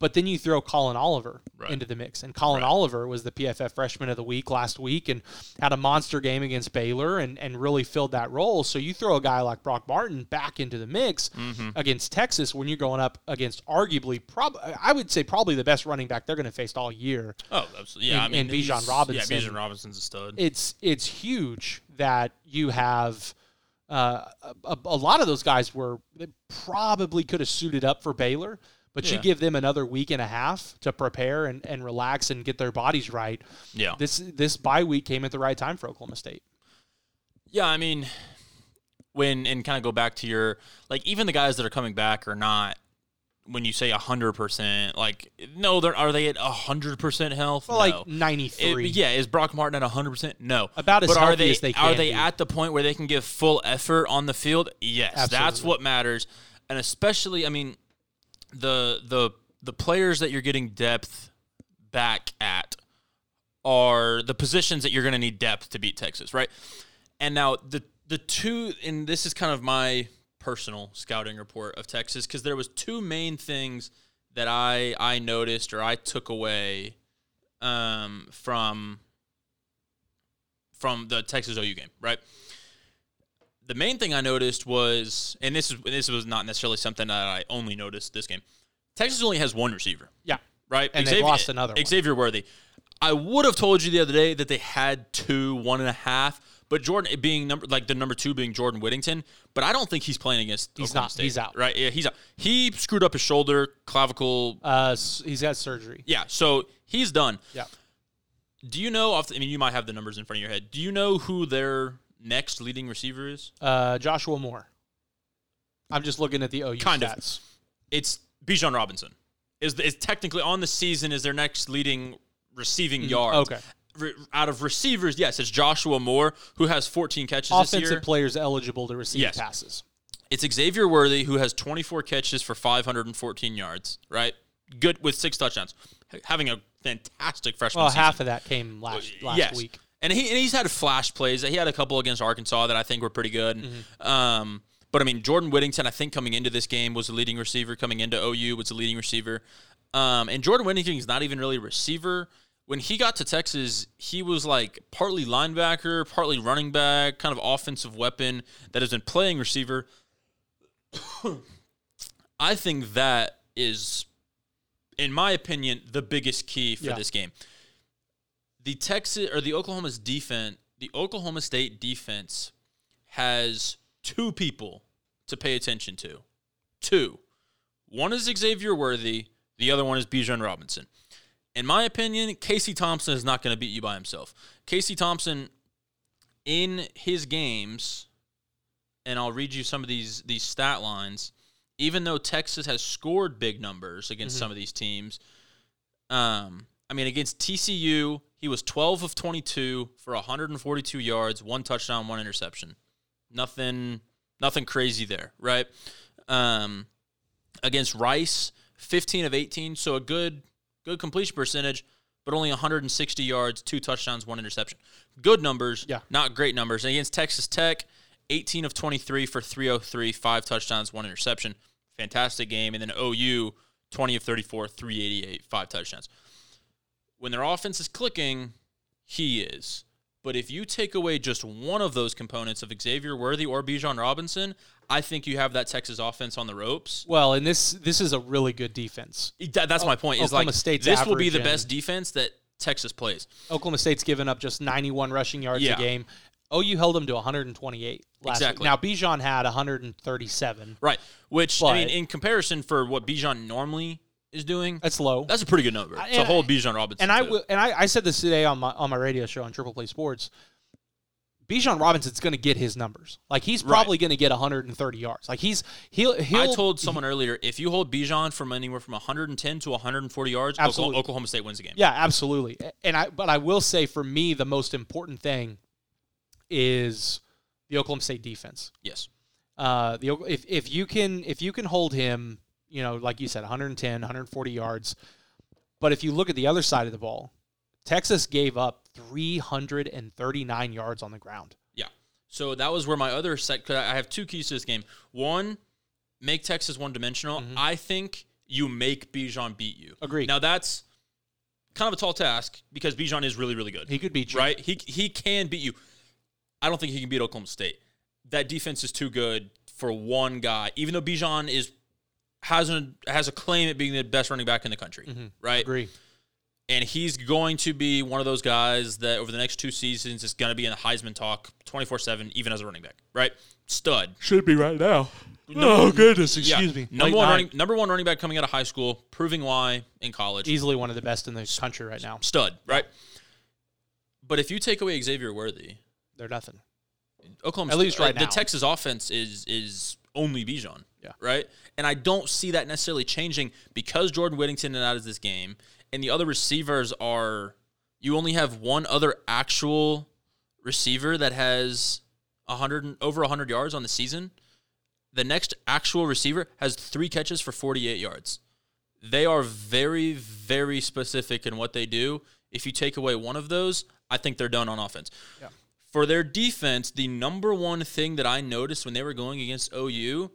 but then you throw Collin Oliver Right. into the mix. And Collin Right. Oliver was the PFF freshman of the week last week and had a monster game against Baylor and, and really filled that role. So you throw a guy like Brock Martin back into the mix Mm-hmm. against Texas when you're going up against arguably, prob- I would say probably the best running back they're going to face all year. Oh, absolutely. Yeah, I mean, and Bijan Robinson. Yeah, Bijan Robinson's a stud. It's it's huge that you have uh, a, a lot of those guys were they probably could have suited up for Baylor, but you give them another week and a half to prepare and, and relax and get their bodies right. yeah. This this bye week came at the right time for Oklahoma State. Yeah, I mean, when and kind of go back to your like even the guys that are coming back or not. When you say hundred percent, like no, they're are they at hundred percent health? Well, no. like 93. It- yeah, is Brock Martin at hundred percent? No, About as but are they as they are they be. at the point where they can give full effort on the field? Yes, that's what matters, and especially, I mean, the the the players that you're getting depth back at are the positions that you're going to need depth to beat Texas, right? And now the the two, and this is kind of my personal scouting report of Texas because there was two main things that I I noticed or I took away um, from from the Texas OU game, right? The main thing I noticed was, and this is this was not necessarily something that I only noticed this game. Texas only has one receiver, Yeah. right? And they've lost another one. Xavier Worthy. I would have told you the other day that they had two, one and a half, but Jordan being number like the number two being Jordan Whittington, but I don't think he's playing against. He's Oklahoma not. State, He's out. Right? Yeah, he's out. He screwed up his shoulder, clavicle. Uh, he's got surgery. Yeah, so he's done. Yeah. Do you know? Off the, I mean, you might have the numbers in front of your head. Do you know who their next leading receiver is? Uh, Joshua Moore. I'm just looking at the OU Kind of. stats. It's Bijan Robinson. Is is technically on the season is their next leading receiving yards. Mm, okay. Re- out of receivers, yes, it's Joshua Moore who has 14 catches this Offensive year. players eligible to receive Yes. passes. It's Xavier Worthy who has 24 catches for 514 yards. Right, good with six touchdowns, having a fantastic freshman. Well, season. half of that came last last yes. week. And he and he's had flash plays. He had a couple against Arkansas that I think were pretty good. Mm-hmm. Um, but I mean, Jordan Whittington, I think coming into this game was the leading receiver. Coming into OU was the leading receiver. Um, and Jordan Whittington is not even really a receiver. When he got to Texas, he was like partly linebacker, partly running back, kind of offensive weapon that has been playing receiver. *coughs* I think that is, in my opinion, the biggest key for Yeah. this game the Texas or the Oklahoma's defense, the Oklahoma State defense has two people to pay attention to. Two. One is Xavier Worthy, the other one is Bijan Robinson. In my opinion, Casey Thompson is not going to beat you by himself. Casey Thompson, in his games, and I'll read you some of these these stat lines. Even though Texas has scored big numbers against some of these teams, um, I mean against TCU, he was 12 of 22 for 142 yards, one touchdown, one interception. Nothing, nothing crazy there, right? Um, against Rice, 15 of 18, so a good, good completion percentage, but only 160 yards, two touchdowns, one interception. Good numbers, Yeah. not great numbers. And against Texas Tech, 18 of 23 for 303, five touchdowns, one interception. Fantastic game. And then OU, 20 of 34, 388, five touchdowns. When their offense is clicking, he is. But if you take away just one of those components of Xavier Worthy or Bijan Robinson, I think you have that Texas offense on the ropes. Well, and this this is a really good defense. That- that's my point. Is Oklahoma like State's this will be the best defense that Texas plays. Oklahoma State's given up just 91 rushing yards Yeah. a game. OU held them to 128 last Exactly. week. Now Bijan had 137. Right. Which I mean, in comparison for what Bijan normally is doing, That's low. that's a pretty good number. It's hold I- Bijan Robinson. and I and I, I said this today on my on my radio show on Triple Play Sports. Bijan Robinson's going to get his numbers. Like he's Right. probably going to get 130 yards. Like he's he'll he'll. I told someone earlier if you hold Bijan from anywhere from 110 to 140 yards, Oklahoma, Absolutely. Oklahoma State wins the game. Yeah, absolutely. And I but I will say for me the most important thing is the Oklahoma State defense. Yes. Uh, the if if you can if you can hold him, you know, like you said, 110, 140 yards. But if you look at the other side of the ball, Texas gave up 339 yards on the ground. Yeah. So that was where my other set. Cause I have two keys to this game. One, make Texas one dimensional. I think you make Bijan beat you. Mm-hmm. Agreed. Now that's kind of a tall task because Bijan is really really good. He could beat you. right? He he can beat you. I don't think he can beat Oklahoma State. That defense is too good for one guy. Even though Bijan is has a has a claim at being the best running back in the country, right? Agree. And he's going to be one of those guys that over the next two seasons is going to be in the Heisman talk 24/7 even as a running back, right? Stud. Should be right now. oh goodness, Excuse Yeah. Me. Number one running number one running back coming out of high school, proving why in college. Easily one of the best in the country right now. Stud, right? But if you take away Xavier Worthy, They're nothing. Oklahoma At State- least right uh, now. The Texas offense is is only Bijan. Yeah. Right? And I don't see that necessarily changing because Jordan Whittington is out of this game and the other receivers are you only have one other actual receiver that has 100 and- over 100 yards on the season. The next actual receiver has 3 catches for 48 yards. They are very very specific in what they do. If you take away one of those, I think they're done on offense for their defense, the number one thing that I noticed when they were going against OU,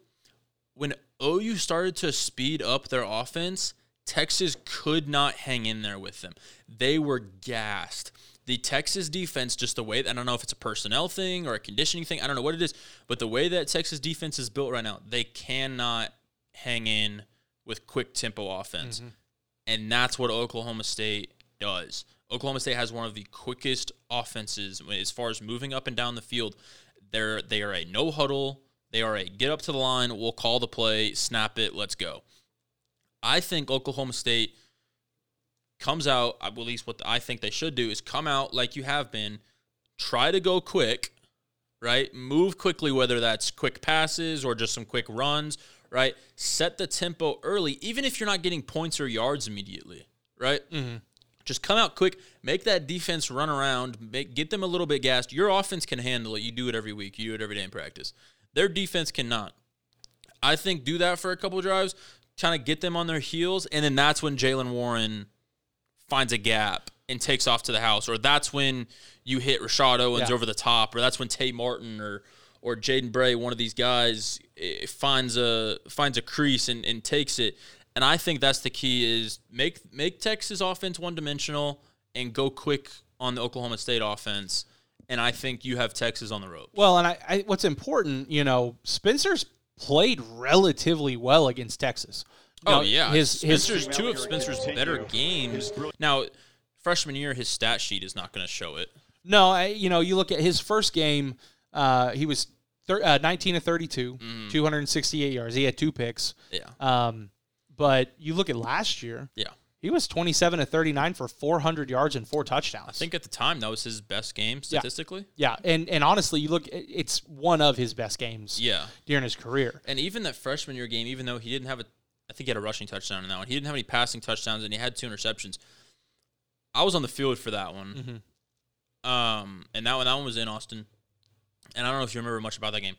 when OU started to speed up their offense, Texas could not hang in there with them. They were gassed. The Texas defense, just the way I don't know if it's a personnel thing or a conditioning thing, I don't know what it is, but the way that Texas defense is built right now, they cannot hang in with quick tempo offense. Mm-hmm. And that's what Oklahoma State does. Oklahoma State has one of the quickest offenses as far as moving up and down the field. They're they are a no huddle. They are a get up to the line. We'll call the play, snap it, let's go. I think Oklahoma State comes out. At least what I think they should do is come out like you have been. Try to go quick, right? Move quickly, whether that's quick passes or just some quick runs, right? Set the tempo early, even if you're not getting points or yards immediately, right? Mm-hmm. Just come out quick, make that defense run around, make get them a little bit gassed. Your offense can handle it. You do it every week. You do it every day in practice. Their defense cannot. I think do that for a couple drives, kind of get them on their heels, and then that's when Jalen Warren finds a gap and takes off to the house, or that's when you hit Rashod Owens Yeah. over the top, or that's when Tay Martin or or Jaden Bray, one of these guys, eh, finds a finds a crease and, and takes it. And I think that's the key is make make Texas offense one dimensional and go quick on the Oklahoma State offense. And I think you have Texas on the ropes. Well, and I, I what's important, you know, Spencer's played relatively well against Texas. You Oh know, yeah, his his two of Spencer's better games. Now, freshman year, his stat sheet is not going to show it. no, I, you know, you look at his first game, uh, he was thir- uh, 19 to 32, Mm. 268 yards. He had two picks. Yeah. Um, but you look at last year, Yeah. he was 27 to 39 for 400 yards and four touchdowns. I think at the time that was his best game statistically. yeah, and and honestly, you look it's one of his best games Yeah. during his career. And even that freshman year game, even though he didn't have a, I think he had a rushing touchdown in that one. He didn't have any passing touchdowns, and he had two interceptions. I was on the field for that one. Mhm. Um, and that one, that one was in Austin. And I don't know if you remember much about that game.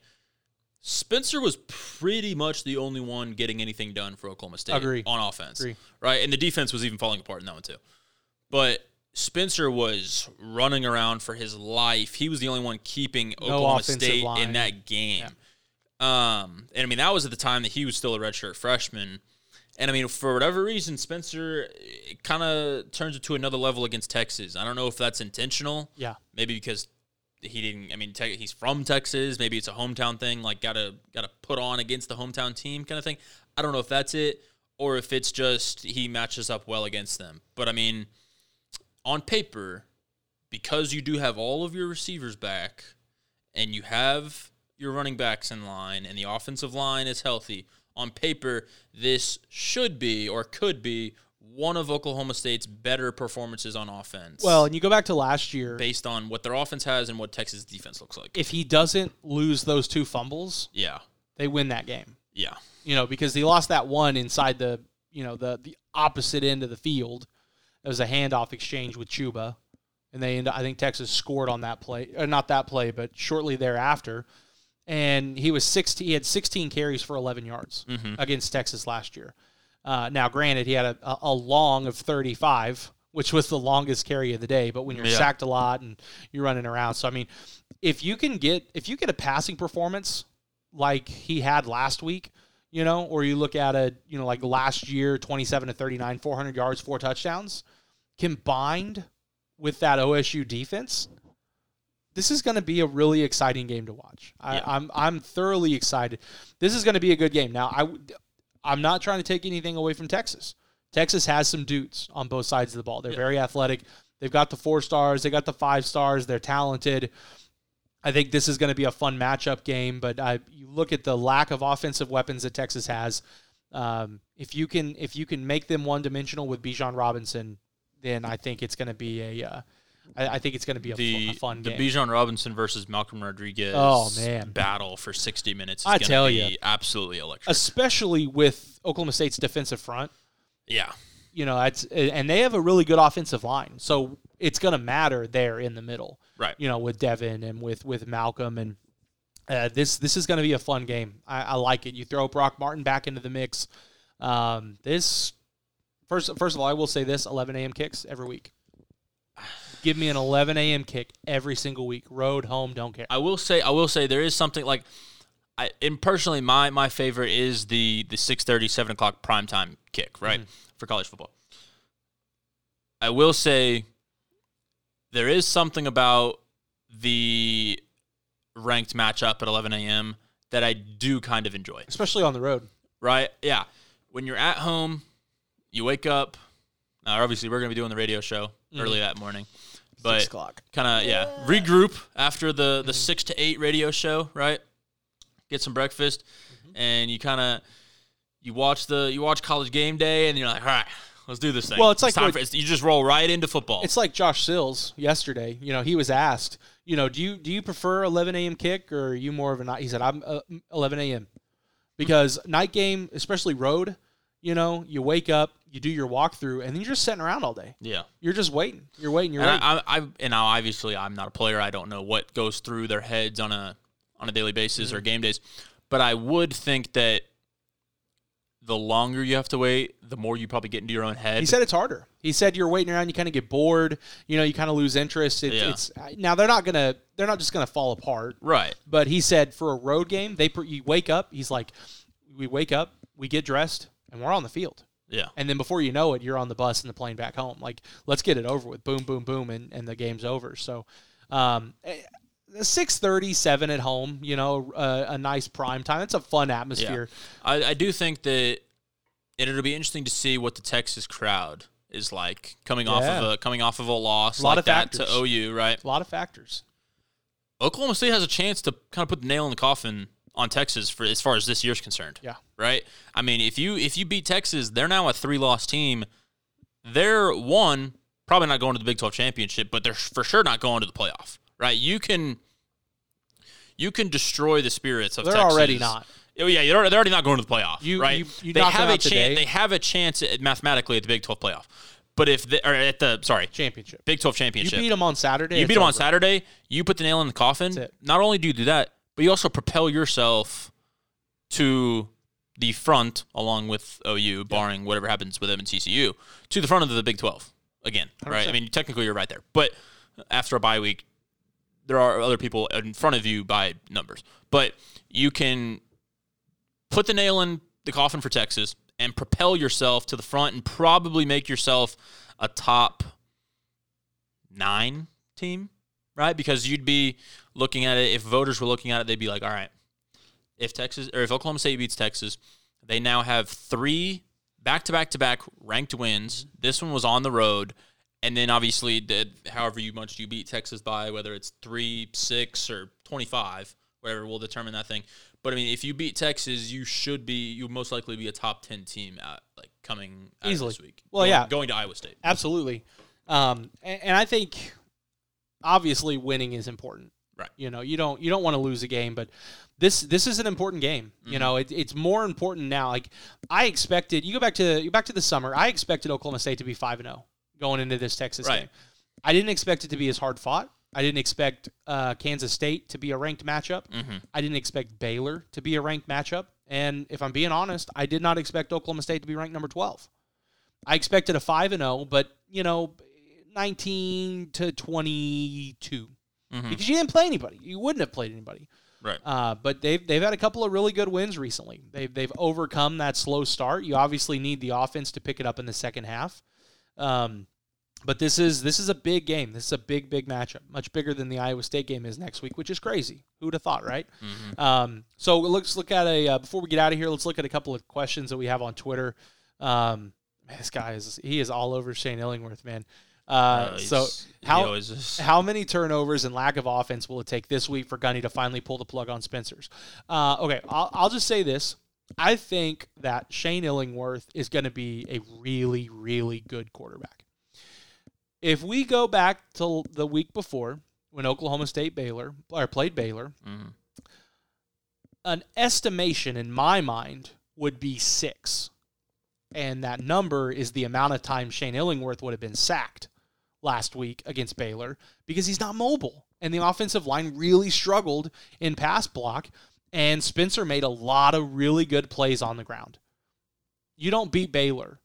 Spencer was pretty much the only one getting anything done for Oklahoma State Agree. on offense, Agree. right? And the defense was even falling apart in that one too. But Spencer was running around for his life. He was the only one keeping No Oklahoma State line. in that game. Um, and I mean that was at the time that he was still a redshirt freshman. And I mean, for whatever reason, Spencer kind of turns it to another level against Texas. I don't know if that's intentional. Yeah. Maybe because he didn't. I mean, te- he's from Texas. Maybe it's a hometown thing. Like, gotta gotta put on against the hometown team kind of thing. I don't know if that's it or if it's just he matches up well against them. But I mean, on paper, because you do have all of your receivers back and you have your running backs in line and the offensive line is healthy, on paper, this should be or could be one of Oklahoma State's better performances on offense. Well, and you go back to last year. based on what their offense has and what Texas defense looks like. If he doesn't lose those two fumbles, Yeah. they win that game. Yeah. You know, because he lost that one inside the you know the the opposite end of the field. It was a handoff exchange with Chuba, and they end I think Texas scored on that play, or not that play, but shortly thereafter. And he was 16. He had 16 carries for 11 yards Mhm. against Texas last year. Uh, now, granted, he had a, a, long of 35, which was the longest carry of the day. But when you're Yeah. sacked a lot and you're running around, so I mean, if you can get if you get a passing performance like he had last week, you know, or you look at a you know like last year, 27 to 39, 400 yards, four touchdowns, combined with that OSU defense, this is going to be a really exciting game to watch. I, Yeah. I'm I'm thoroughly excited. This is going to be a good game. Now I I'm not trying to take anything away from Texas. Texas has some dudes on both sides of the ball. They're Yeah. very athletic. They've got the four stars. They got the five stars. They're talented. I think this is going to be a fun matchup game. But I, you look at the lack of offensive weapons that Texas has. Um, if you can if you can make them one dimensional with Bijan Robinson, then I think it's going to be a uh, I, I think it's going to be a, fu- The a fun the game. Bijan Robinson versus Malcolm Rodriguez Oh, man. battle for 60 minutes is I tell be ya. absolutely electric. especially with Oklahoma State's defensive front. yeah. You know, it's and they have a really good offensive line, so it's going to matter there in the middle. Right. You know, with Devin and with with Malcolm and uh, this this is going to be a fun game. I, I like it. You throw Brock Martin back into the mix. Um, this first first of all, I will say this: 11 a.m. kicks every week. Give me an 11 a.m. kick every single week. Road, home, don't care. I will say I will say there is something like I and personally my my favorite is the the 6:30 7 o'clock primetime kick, right? Mm-hmm. For college football. I will say there is something about the ranked matchup at 11 a.m. that I do kind of enjoy. Especially on the road. right? Yeah. When you're at home, you wake up. Now, obviously, we're going to be doing the radio show mm-hmm. early that morning, but o'clock. kind of yeah, regroup after the the six to eight radio show, right? Get some breakfast, and you kind of you watch the you watch college game day, and you're like, all right, let's do this thing. Well, it's like time what- for, it's- you just roll right into football. It's like Josh Sills yesterday. You know, he was asked, you know, do you do you prefer 11 a.m. kick or are you more of a night? He said, I'm uh, 11 a.m. because night game, especially road, you know, you wake up, you do your walkthrough, and then you're just sitting around all day. yeah. You're just waiting. You're waiting. You're And waiting. I, I, and now obviously I'm not a player. I don't know what goes through their heads on a on a daily basis Mm-hmm. or game days, but I would think that the longer you have to wait, the more you probably get into your own head. he said it's harder. He said you're waiting around, you kind of get bored. You know, you kind of lose interest. It, Yeah. It's now they're not gonna they're not just gonna fall apart. right. But he said for a road game, they you wake up. He's like, we wake up, we get dressed, and we're on the field. Yeah. And then before you know it, you're on the bus and the plane back home. Like, let's get it over with. Boom, boom, boom, and, and the game's over. So, um, six thirty, seven at home. You know, uh, a nice prime time. It's a fun atmosphere. I, I do think that it'll be interesting to see what the Texas crowd is like coming off of a coming off of a loss A lot like of that to factors. OU, right? A lot of factors. Oklahoma State has a chance to kind of put the nail in the coffin on Texas for as far as this year's concerned. Yeah. Right? I mean, if you if you beat Texas, they're now a three-loss team. They're one, probably not going to the Big 12 championship, but they're for sure not going to the playoff. Right? You can you can destroy the spirits of They're Texas. already not. Oh yeah, they're, already not going to the playoff. You- right? you- you they have a chance. They have a chance at, mathematically at the Big 12 playoff. But if they or at the sorry Championship. Big 12 championship, You beat them on Saturday. you beat them on. Saturday. You put the nail in the coffin. That's it. Not only do you do that, but you also propel yourself to the front, along with OU, barring whatever happens with them and TCU, to the front of the Big 12 again. Right? I mean, technically you're right there, but after a bye week, there are other people in front of you by numbers. But you can put the nail in the coffin for Texas and propel yourself to the front and probably make yourself a top nine team, right? Because you'd be looking at it, if voters were looking at it, they'd be like, all right, if Texas or if Oklahoma State beats Texas, they now have three back to back to back ranked wins. This one was on the road. And then obviously, the, however you much you beat Texas by, whether it's three, six, or twenty-five, whatever will determine that thing. But I mean, if you beat Texas, you should be, you most likely be a top ten team at like coming Easily. this week. Well, Going- yeah. going to Iowa State. Absolutely. Um, and, and I think obviously winning is important. Right. You know, you don't you don't want to lose a game, but this this is an important game. You know, it, it's more important now. Like I expected, you go back to you back to the summer. I expected Oklahoma State to be five and zero going into this Texas Right. game. I didn't expect it to be as hard fought. I didn't expect uh, Kansas State to be a ranked matchup. Mm-hmm. I didn't expect Baylor to be a ranked matchup. And if I'm being honest, I did not expect Oklahoma State to be ranked number 12. I expected a 5 and 0, but, you know, 19 to 22. Mhm. Because you didn't play anybody. You wouldn't have played anybody. Right. Uh, but they've they've had a couple of really good wins recently. They've they've overcome that slow start. You obviously need the offense to pick it up in the second half. Um, but this is this is a big game. This is a big big matchup, much bigger than the Iowa State game is next week, which is crazy. Who would have thought, right? Um, so let's look at a uh, before we get out of here. Let's look at a couple of questions that we have on Twitter. Um, this guy is he is all over Shane Illingworth, man. Uh, Uh, so how always is. how many turnovers and lack of offense will it take this week for Gundy to finally pull the plug on Spencer's? Uh, okay, I'll, I'll just say this. I think that Shane Illingworth is going to be a really, really good quarterback. If we go back to the week before when Oklahoma State Baylor or played Baylor, Mhm. an estimation in my mind would be six. And that number is the amount of time Shane Illingworth would have been sacked last week against Baylor because he's not mobile. And the offensive line really struggled in pass block. And Spencer made a lot of really good plays on the ground. You don't beat Baylor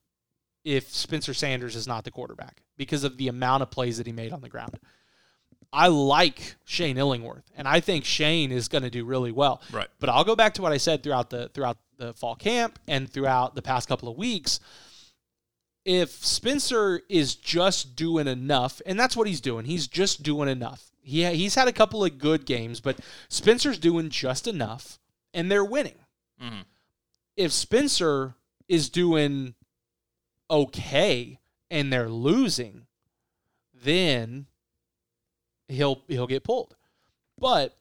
if Spencer Sanders is not the quarterback because of the amount of plays that he made on the ground. I like Shane Illingworth, and I think Shane is going to do really well. Right. But I'll go back to what I said throughout the throughout the fall camp and throughout the past couple of weeks. If Spencer is just doing enough, and that's what he's doing, he's just doing enough. He he's had a couple of good games, but Spencer's doing just enough, and they're winning. Mhm. If Spencer is doing okay and they're losing, then he'll he'll get pulled. But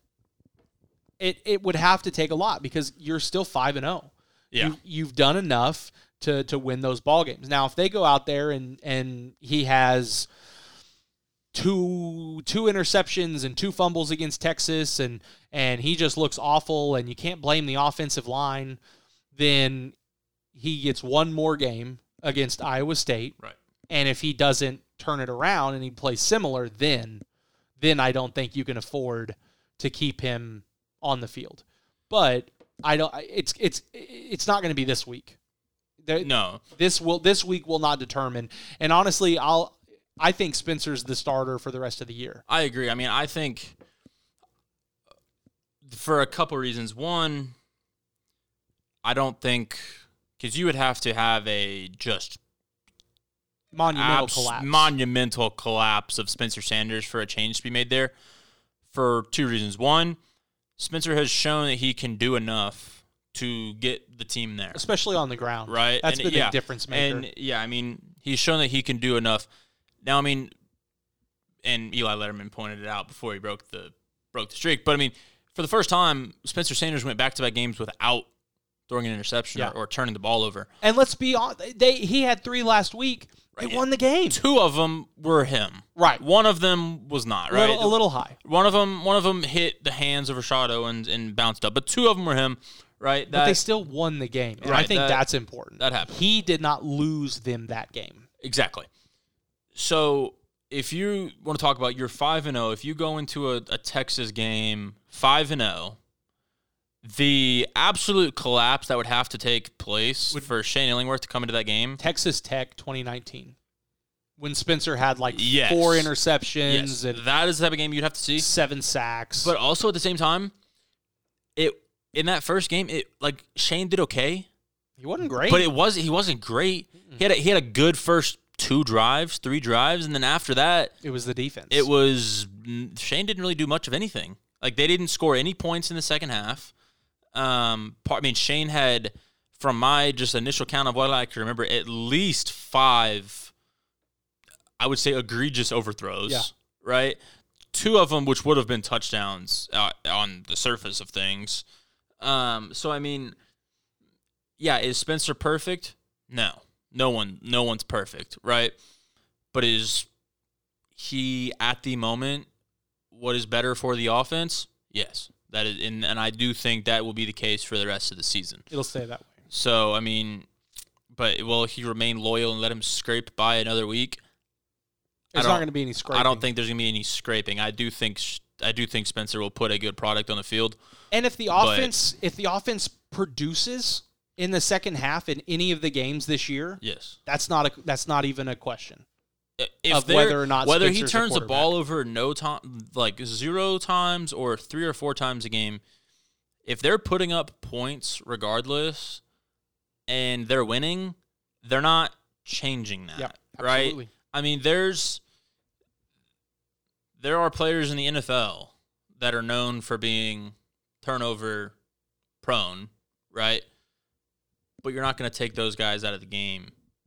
it it would have to take a lot because you're still five and zero. Yeah. You, you've done enough to to win those ball games. Now, if they go out there and and he has two two interceptions and two fumbles against Texas and and he just looks awful and you can't blame the offensive line, then he gets one more game against Iowa State. Right. And if he doesn't turn it around and he plays similar, then then I don't think you can afford to keep him on the field. But I don't. It's it's it's not going to be this week. There- No. This will this week will not determine. And honestly, I'll I think Spencer's the starter for the rest of the year. I agree. I mean, I think for a couple reasons. One, I don't think because you would have to have a just Monumental abs- collapse. monumental collapse of Spencer Sanders for a change to be made there for two reasons. One, Spencer has shown that he can do enough to get the team there. especially on the ground. Right. That's And, been yeah. a difference maker. And yeah, I mean, he's shown that he can do enough. Now, I mean, and Eli Lederman pointed it out before he broke the broke the streak. But I mean, for the first time, Spencer Sanders went back to back games without throwing an interception Yeah. or, or turning the ball over. And let's be on. They he had three last week. They Right. won the game. Two of them were him. Right. One of them was not. A Right. little, a little high. One of them, one of them hit the hands of Rashod Owens and bounced up, but two of them were him. Right. But they still won the game. And I think that- that's important. that happened. He did not lose them that game. Exactly. So if you want to talk about your five and zero, if you go into a, a Texas game five and zero, the absolute collapse that would have to take place for Shane Illingworth to come into that game. Texas Tech 2019. When Spencer had like Yes. four interceptions Yes, and that is the type of game you'd have to see. seven sacks. But also at the same time, it in that first game, it like Shane did okay, he wasn't great. but it was he wasn't great. He had a, he had a good first two drives, three drives, and then after that, it was the defense. it was Shane didn't really do much of anything. Like they didn't score any points in the second half. Um, part, I mean, Shane had, from my just initial count of what I can remember, at least five. I would say egregious overthrows. Yeah. Right. Two of them, which would have been touchdowns uh, on the surface of things. Um, so I mean, yeah, is Spencer perfect? No, no one, no one's perfect, right? But is he at the moment what is better for the offense? Yes, that is, and, and I do think that will be the case for the rest of the season. It'll stay that way. So I mean, but will he remain loyal and let him scrape by another week? I There's don't- not going to be any scraping. I don't think there's gonna be any scraping. I do think sh- I do think Spencer will put a good product on the field. And if the But- offense, if the offense produces in the second half in any of the games this year, Yes. that's not a that's not even a question. Uh, if of whether or not whether he Spencer's a turns the ball over no time like zero times or three or four times a game if they're putting up points regardless and they're winning they're not changing that Yep, right i mean there's there are players in the nfl that are known for being turnover prone right but you're not going to take those guys out of the game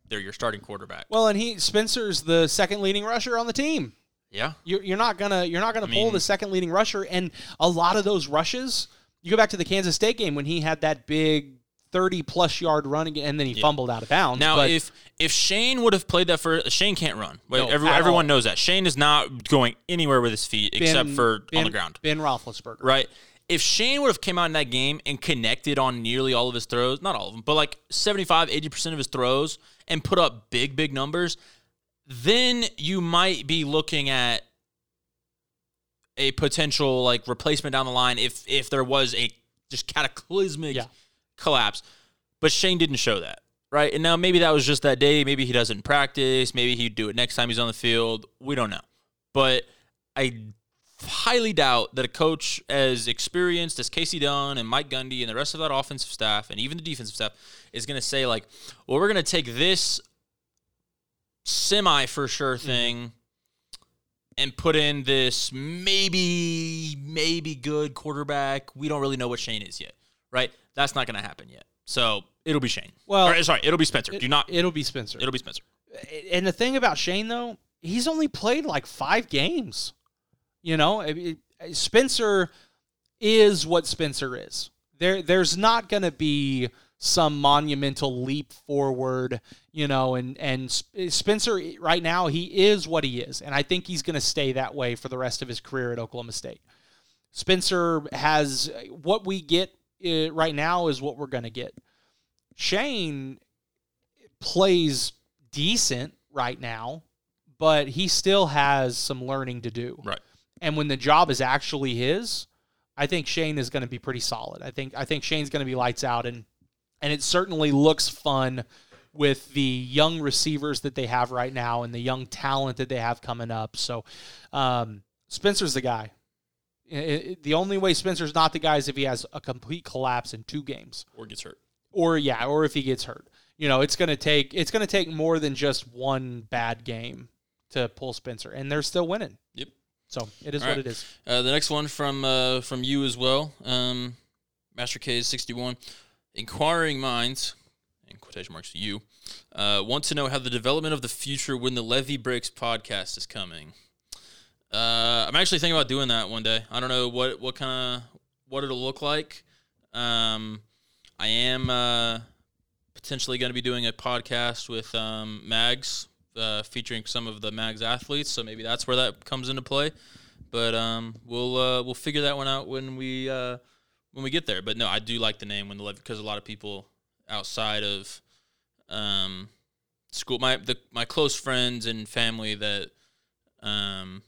they're your starting quarterback Well, and he Spencer's the second leading rusher on the team. yeah You're, you're not gonna you're not gonna I pull mean- the second leading rusher, and a lot of those rushes. You go back to the Kansas State game when he had that big thirty plus yard run again, and then he Yeah. fumbled out of bounds. Now, but if if Shane would have played that for Shane can't run. No, every, everyone all. knows that Shane is not going anywhere with his feet Ben- except for Ben- on the ground. Ben Roethlisberger, Right. If Shane would have came out in that game and connected on nearly all of his throws, not all of them, but like 75, 80% of his throws and put up big, big numbers, then you might be looking at a potential like replacement down the line if if there was a just cataclysmic Yeah. Collapse. But Shane didn't show that. Right. And now maybe that was just that day. Maybe he doesn't practice. Maybe he'd do it next time he's on the field. We don't know. But I highly doubt that a coach as experienced as Kasey Dunn and Mike Gundy and the rest of that offensive staff and even the defensive staff is going to say like, well, we're going to take this semi for sure mm-hmm. thing and put in this maybe maybe good quarterback. We don't really know what Shane is yet, right? That's not going to happen yet. So it'll be Shane. Well, Or, sorry, it'll be Spencer. It- Do not. It'll be Spencer. It'll be Spencer. and the thing about Shane though, he's only played like five games. You know, It- it- Spencer is what Spencer is. There, there's not going to be some monumental leap forward, you know, and and Spencer right now he is what he is, and I think he's going to stay that way for the rest of his career at Oklahoma State. Spencer has uh, what we get uh, right now is what we're going to get. Shane plays decent right now, but he still has some learning to do. Right. And when the job is actually his, I think Shane is going to be pretty solid. I think I think Shane's going to be lights out and and it certainly looks fun with the young receivers that they have right now and the young talent that they have coming up. So um, Spencer's the guy. I- I- the only way Spencer's not the guy is if he has a complete collapse in two games Or gets hurt. or yeah, or if he gets hurt. You know, it's going to take it's going to take more than just one bad game to pull Spencer, and they're still winning. Yep. So it is All what right. it is. Uh, the next one from uh, from you as well, um, Master K is sixty one. Inquiring minds, in quotation marks, you uh, want to know how the development of the future when the Levy Breaks podcast is coming. Uh, I'm actually thinking about doing that one day. I don't know what what kind of what it'll look like. Um, I am uh, potentially going to be doing a podcast with um, Mags, uh, featuring some of the Mags athletes. So maybe that's where that comes into play. But um, we'll uh, we'll figure that one out when we uh, when we get there. But no, I do like the name when the because a lot of people outside of um, school, my the my close friends and family that um,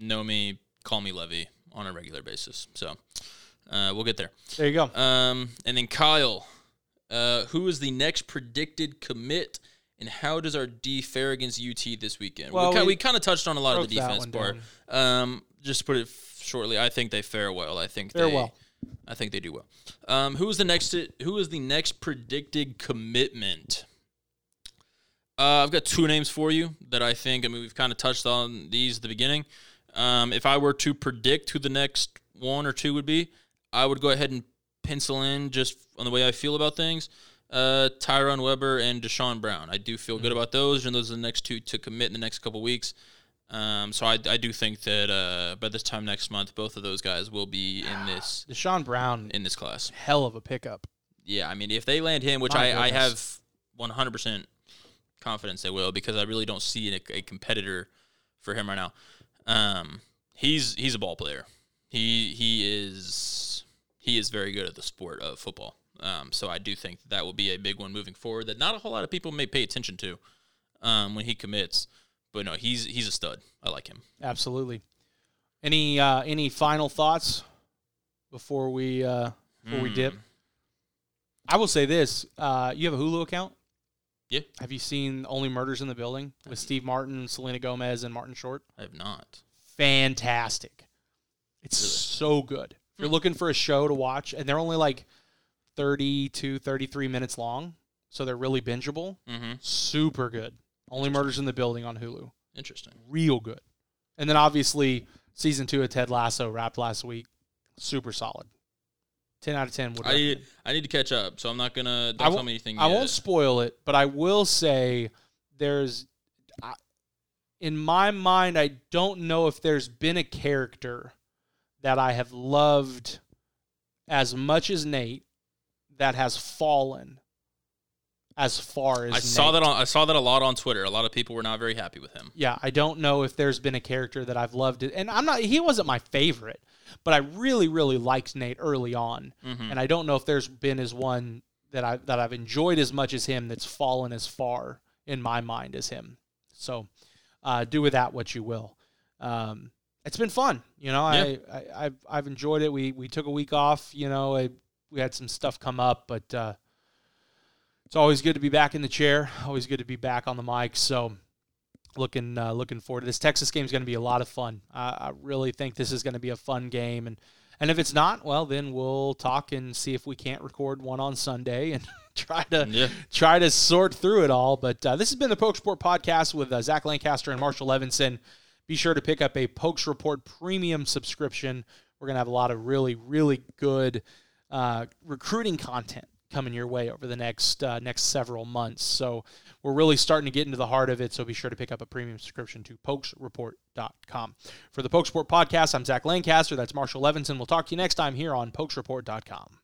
know me call me Levy on a regular basis. So uh, we'll get there. There you go. Um, and then Kyle, uh, who is the next predicted commit, and how does our D fare against UT this weekend? Well, we, kind, we we kind of touched on a lot of the defense part. Um, just to put it f- shortly, I think they fare well. I think Fare they, well. I think they do well. Um, who is the next? Who is the next predicted commitment? Uh, I've got two names for you that I think. I mean, we've kind of touched on these at the beginning. Um, if I were to predict who the next one or two would be, I would go ahead and pencil in just on the way I feel about things. Uh, Tyrone Weber and Deshaun Brown. I do feel good about those, and those are the next two to commit in the next couple weeks. Um, so I, I do think that uh, by this time next month, both of those guys will be in *sighs* this Deshaun Brown, in this class. hell of a pickup. Yeah, I mean, if they land him, which I, I have 100% confidence they will, because I really don't see a, a competitor for him right now. Um, he's he's a ball player. He he is he is very good at the sport of football. Um, so I do think that, that will be a big one moving forward that not a whole lot of people may pay attention to um, when he commits. But no, he's he's a stud. I like him. Absolutely. Any uh, any final thoughts before we uh, before we dip? Hmm. I will say this: uh, you have a Hulu account. Yeah. Have you seen Only Murders in the Building with Steve Martin, Selena Gomez, and Martin Short? I have not. Fantastic. It's so good. If you're looking for a show to watch, and they're only like 30 to 33 minutes long, so they're really bingeable. Mm-hmm. Super good. Only Murders in the Building on Hulu. Interesting. Real good. And then obviously season two of Ted Lasso wrapped last week. Super solid. 10 out of 10 would I need. I need to catch up, so I'm not gonna don't I tell me anything. I yet. won't spoil it, but I will say there's, I- in my mind, I don't know if there's been a character that I have loved as much as Nate that has fallen as far as I saw Nate. that on I saw that a lot on Twitter. A lot of people were not very happy with him. Yeah, I don't know if there's been a character that I've loved it, and I'm not. He wasn't my favorite, but I really, really liked Nate early on, Mhm. and I don't know if there's been as one that I that I've enjoyed as much as him that's fallen as far in my mind as him. So, uh, do with that what you will. Um, it's been fun, you know. I, I I've I've enjoyed it. We we took a week off, you know. I, we had some stuff come up, but uh, it's always good to be back in the chair. Always good to be back on the mic. So looking uh, looking forward to this Texas game is going to be a lot of fun. I, I really think this is going to be a fun game, and and if it's not, well, then we'll talk and see if we can't record one on Sunday and *laughs* try to Yeah. try to sort through it all. But uh, this has been the Pokes Report podcast with uh, Zach Lancaster and Marshall Levinson. Be sure to pick up a Pokes Report premium subscription. We're gonna have a lot of really really good uh, recruiting content coming your way over the next uh, next several months. So we're really starting to get into the heart of it. So be sure to pick up a premium subscription to pokesreport.com. For the Pokes Report podcast, I'm Zach Lancaster. That's Marshall Levinson. We'll talk to you next time here on pokesreport.com.